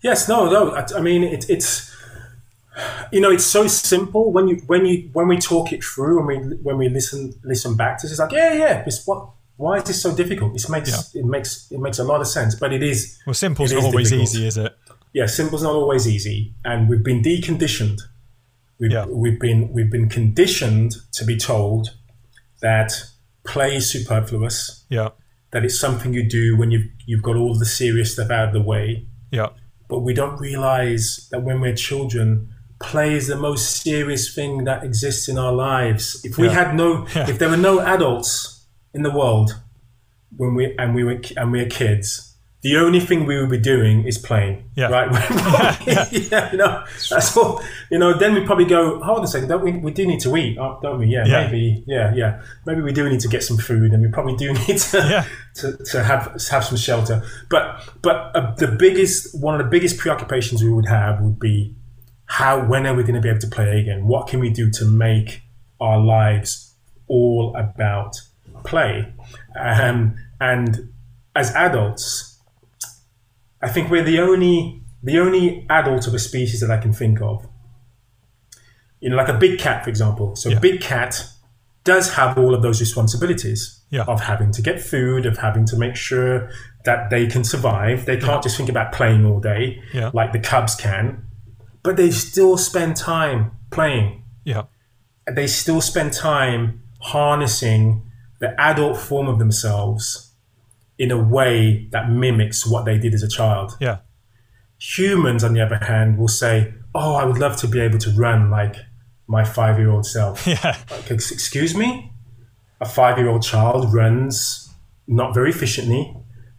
Yes, no, no. I, mean, it, it's you know, it's so simple when you when you when we talk it through and we when we listen listen back to this. It's like, yeah, yeah. This what. Why is this so difficult? This makes it makes it makes a lot of sense, but it is Well, simple's It not is always difficult. easy, is it? yeah, simple's not always easy, and we've been deconditioned. We've, Yeah. we've been we've been conditioned to be told that play is superfluous, Yeah, that it's something you do when you've you've got all the serious stuff out of the way. yeah, But we don't realize that when we're children, play is the most serious thing that exists in our lives. If we Yeah. had no, Yeah. if there were no adults in the world when we and we were and we were kids, the only thing we would be doing is playing. Yeah. Right. yeah. You know, that's all. You know, then we probably go. Hold on a second. Don't we? We do need to eat, uh, don't we? Yeah, Yeah. Maybe. Yeah. Yeah. Maybe we do need to get some food, and we probably do need to Yeah. to, to have have some shelter. But but uh, the biggest one of the biggest preoccupations we would have would be how when are we going to be able to play again? What can we do to make our lives all about play? Um, and as adults, I think we're the only the only adult of a species that I can think of. You know, like a big cat, for example. So Yeah. a big cat does have all of those responsibilities Yeah. of having to get food, of having to make sure that they can survive. They can't just think about playing all day Yeah. like the cubs can, but they still spend time playing. yeah, They still spend time harnessing the adult form of themselves in a way that mimics what they did as a child. yeah, Humans, on the other hand, will say, Oh, I would love to be able to run like my five year old self. yeah, Like, excuse me? A five year old child runs not very efficiently,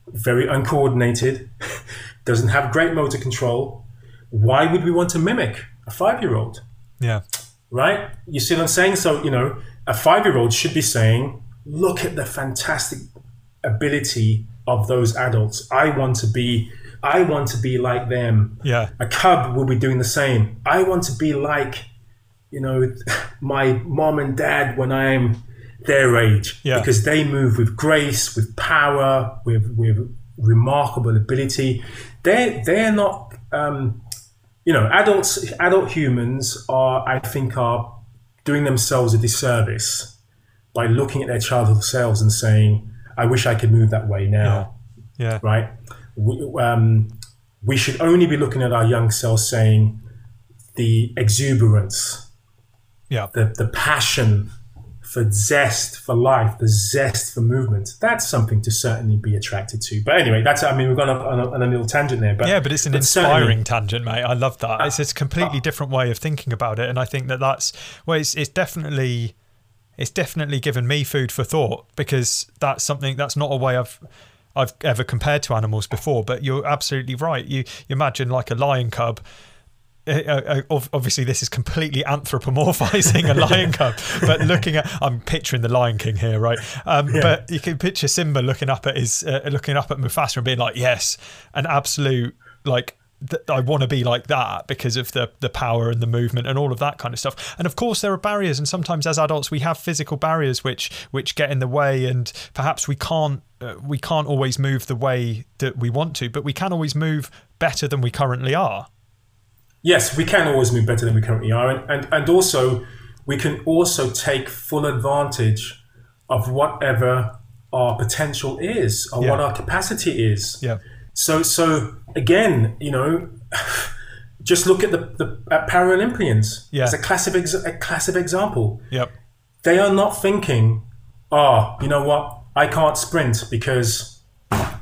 very uncoordinated, doesn't have great motor control. Why would we want to mimic a five year old? yeah, Right? You see what I'm saying? So, you know, a five year old should be saying, look at the fantastic ability of those adults. I want to be. I want to be like them. yeah, A cub will be doing the same. I want to be like, you know, my mom and dad when I'm their age Yeah. because they move with grace, with power, with with remarkable ability. They they're not, um, you know, adults. Adult humans are, I think, are doing themselves a disservice by looking at their childhood selves and saying, "I wish I could move that way now." yeah, right? We, um, we should only be looking at our young selves saying the exuberance, yeah. the, the passion for zest for life, the zest for movement. That's something to certainly be attracted to. But anyway, that's, I mean, we've gone on a, on a little tangent there. But Yeah, but it's an certainly- inspiring tangent, mate. I love that. It's it's a completely different way of thinking about it, and I think that that's well, it's, it's definitely it's definitely given me food for thought because that's something that's not a way I've I've ever compared to animals before. But you're absolutely right. You, you imagine like a lion cub. uh, uh, obviously this is completely anthropomorphizing a lion cub, but looking at I'm picturing the Lion King here, right? Um, yeah. But you can picture Simba looking up at his uh, looking up at Mufasa and being like, "Yes, an absolute like." I want to be like that because of the the power and the movement and all of that kind of stuff. And of course, there are barriers, and sometimes as adults we have physical barriers which which get in the way, and perhaps we can't uh, we can't always move the way that we want to, but we can always move better than we currently are yes, we can always move better than we currently are, and and, and also we can also take full advantage of whatever our potential is or yeah. what our capacity is. Yeah. So so again, you know, just look at the, the at Paralympians. Yeah. It's a classic ex- a classic example. Yep. They are not thinking, oh, you know what, I can't sprint because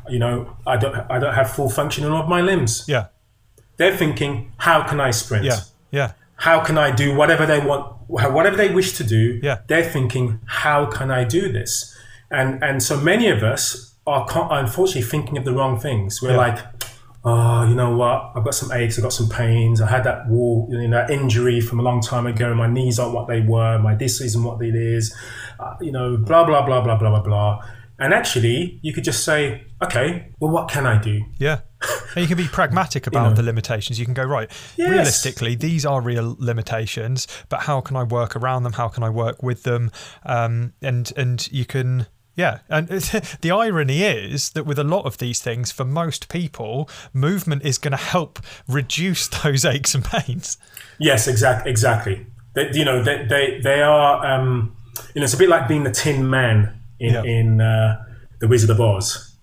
you know I don't I don't have full functioning of my limbs. Yeah. They're thinking, how can I sprint? Yeah, yeah. How can I do whatever they want, whatever they wish to do? Yeah. They're thinking, how can I do this? And and so many of us are unfortunately thinking of the wrong things. We're yeah. like, oh, you know what? I've got some aches, I've got some pains. I had that wall, you know, that injury from a long time ago. My knees aren't what they were. My disc isn't what it is. Uh, you know, blah blah blah blah blah blah blah. And actually, you could just say, okay, well, what can I do? Yeah. And you can be pragmatic about you know. the limitations. You can go, right, yes. realistically, these are real limitations, but how can I work around them? How can I work with them? Um, and, and you can. Yeah, and the irony is that with a lot of these things, for most people, movement is going to help reduce those aches and pains. Yes, exactly. Exactly. They, you know, they they, they are. Um, you know, it's a bit like being the Tin Man in yeah. in uh, the Wizard of Oz,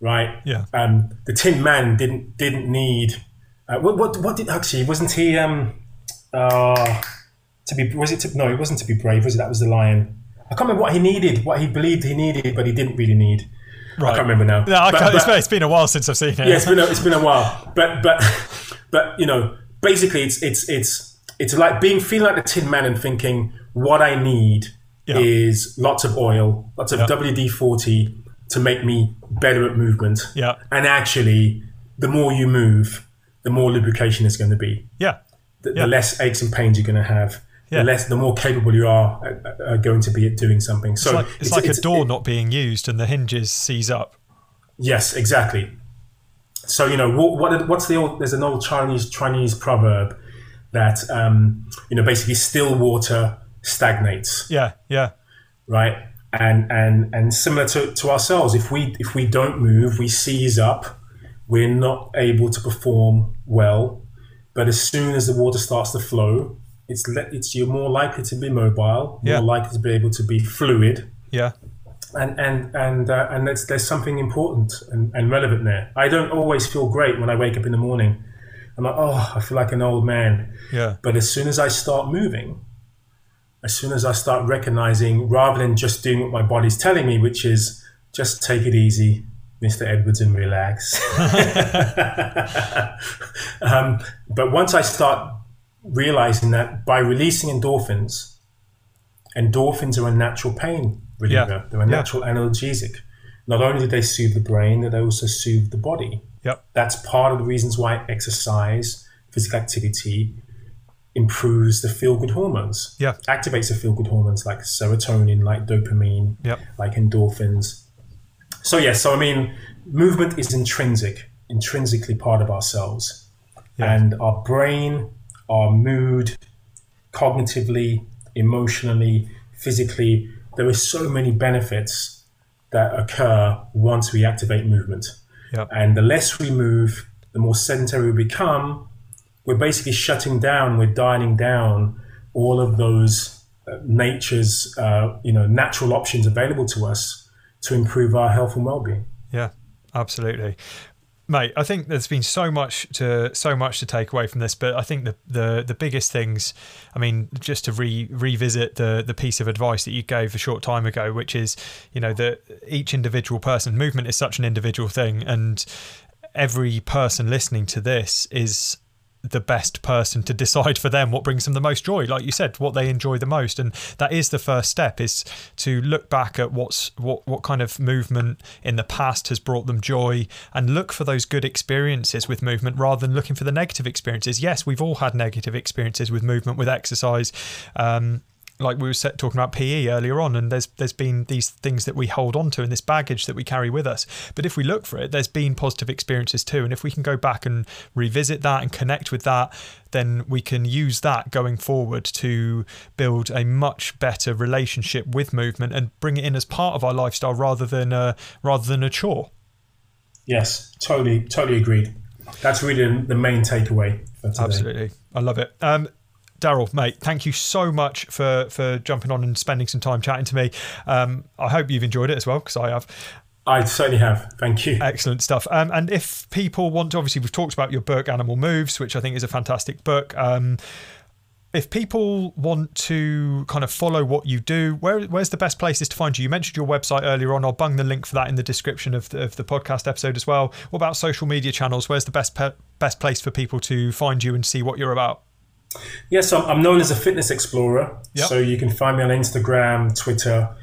right? Yeah. Um, the Tin Man didn't didn't need. Uh, what, what what did actually wasn't he um uh to be was it to, no it wasn't to be brave was it that was the lion I can't remember what he needed what he believed he needed but he didn't really need right. I can't remember now no, but, but, it's been a while since I've seen it yeah it's been a, it's been a while but but but you know basically it's it's it's it's like being feeling like the Tin Man and thinking what I need yeah. is lots of oil, lots of yeah. WD 40 to make me better at movement. Yeah. And actually, the more you move, the more lubrication is going to be. Yeah. The, yeah. the less aches and pains you're going to have. Yeah. The less, the more capable you are uh, going to be at doing something. So it's like, it's it's, like it's, a door it, not being used and the hinges seize up. Yes, exactly. So you know what, what? What's the old? There's an old Chinese Chinese proverb that um, you know basically still water stagnates. Yeah, yeah. Right. And and and similar to, to ourselves, if we if we don't move, we seize up, we're not able to perform well. But as soon as the water starts to flow, it's it's you're more likely to be mobile, yeah. more likely to be able to be fluid. Yeah. And and and uh, and there's there's something important and, and relevant there. I don't always feel great when I wake up in the morning. I'm like, oh, I feel like an old man. Yeah. But as soon as I start moving, as soon as I start recognizing, rather than just doing what my body's telling me, which is just take it easy, Mr. Edwards, and relax. um, but once I start realizing that by releasing endorphins, endorphins are a natural pain reliever, yeah. they're a natural yeah. analgesic. Not only do they soothe the brain, they also soothe the body. Yep. That's part of the reasons why exercise, physical activity, improves the feel good hormones. Yeah. Activates the feel good hormones like serotonin, like dopamine, yep. like endorphins. So, yeah, so I mean, movement is intrinsic, intrinsically part of ourselves. And our brain, our mood, cognitively, emotionally, physically, there are so many benefits that occur once we activate movement. Yep. And the less we move, the more sedentary we become, we're basically shutting down, we're dialing down all of those uh, nature's, uh, you know, natural options available to us to improve our health and well-being. Yeah, absolutely. Mate, I think there's been so much to so much to take away from this, but I think the the, the biggest things, I mean, just to re, revisit the the piece of advice that you gave a short time ago, which is, you know, that each individual person movement is such an individual thing, and every person listening to this is the best person to decide for them what brings them the most joy. Like you said what they enjoy the most. And that is the first step is to look back at what's what what kind of movement in the past has brought them joy and look for those good experiences with movement rather than looking for the negative experiences. Yes we've all had negative experiences with movement with exercise. Um, like we were set, talking about PE earlier on, and there's there's been these things that we hold on to and this baggage that we carry with us. But if we look for it, there's been positive experiences too, and if we can go back and revisit that and connect with that, then we can use that going forward to build a much better relationship with movement and bring it in as part of our lifestyle rather than a, rather than a chore. Yes, totally, totally agreed. That's really the main takeaway. Absolutely, I love it. Um, Darryl, mate, thank you so much for for jumping on and spending some time chatting to me. Um, I hope you've enjoyed it as well because I have. I certainly have. Thank you. Excellent stuff. Um, and if people want to, obviously, we've talked about your book, Animal Moves, which I think is a fantastic book. Um, if people want to kind of follow what you do, where, where's the best places to find you? You mentioned your website earlier on. I'll bung the link for that in the description of the, of the podcast episode as well. What about social media channels? Where's the best pe- best place for people to find you and see what you're about? Yes, yeah, so I'm known as a fitness explorer. Yep. So you can find me on Instagram, Twitter.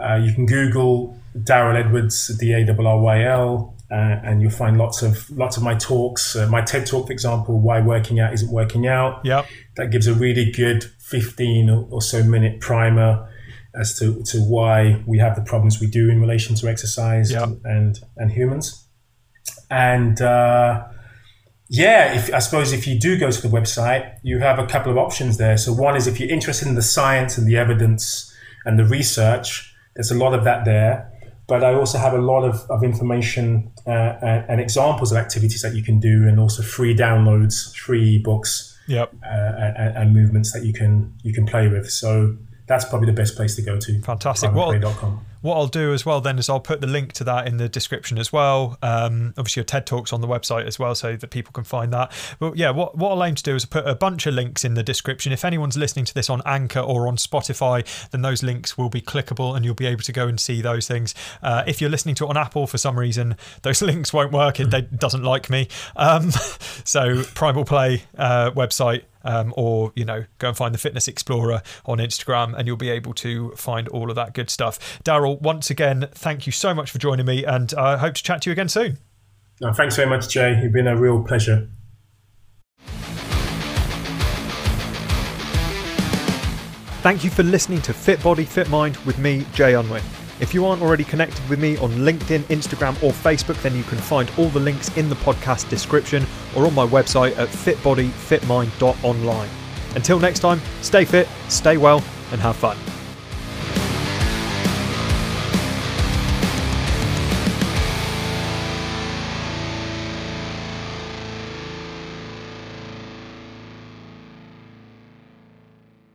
Uh, you can Google Darryl Edwards, D A R R Y L, uh, and you'll find lots of lots of my talks. Uh, my TED talk, for example, why working out isn't working out. Yep. That gives a really good 15 or so minute primer as to, to why we have the problems we do in relation to exercise yep. and and humans. And uh, yeah, if, I suppose if you do go to the website, you have a couple of options there. So one is if you're interested in the science and the evidence and the research, there's a lot of that there. But I also have a lot of, of information uh, and, and, examples of activities that you can do, and also free downloads, free books, yep. uh, and, and, movements that you can you can play with. So that's probably the best place to go to. Fantastic. What, what I'll do as well then is I'll put the link to that in the description as well. Um, obviously, your TED Talks on the website as well, so that people can find that. But yeah, what, what I'll aim to do is put a bunch of links in the description. If anyone's listening to this on Anchor or on Spotify, then those links will be clickable and you'll be able to go and see those things. Uh, if you're listening to it on Apple for some reason, those links won't work. It, doesn't like me. Um, so, Primal Play uh, website um, or you know go and find the Fitness Explorer on Instagram, and you'll be able to find all of that good stuff. Darryl, once again, thank you so much for joining me, and I hope to chat to you again soon. No, thanks very much, Jay. You've been a real pleasure. Thank you for listening to Fit Body, Fit Mind with me, Jay Unwin. If you aren't already connected with me on LinkedIn, Instagram, or Facebook, then you can find all the links in the podcast description or on my website at fitbodyfitmind.online. Until next time, stay fit, stay well, and have fun.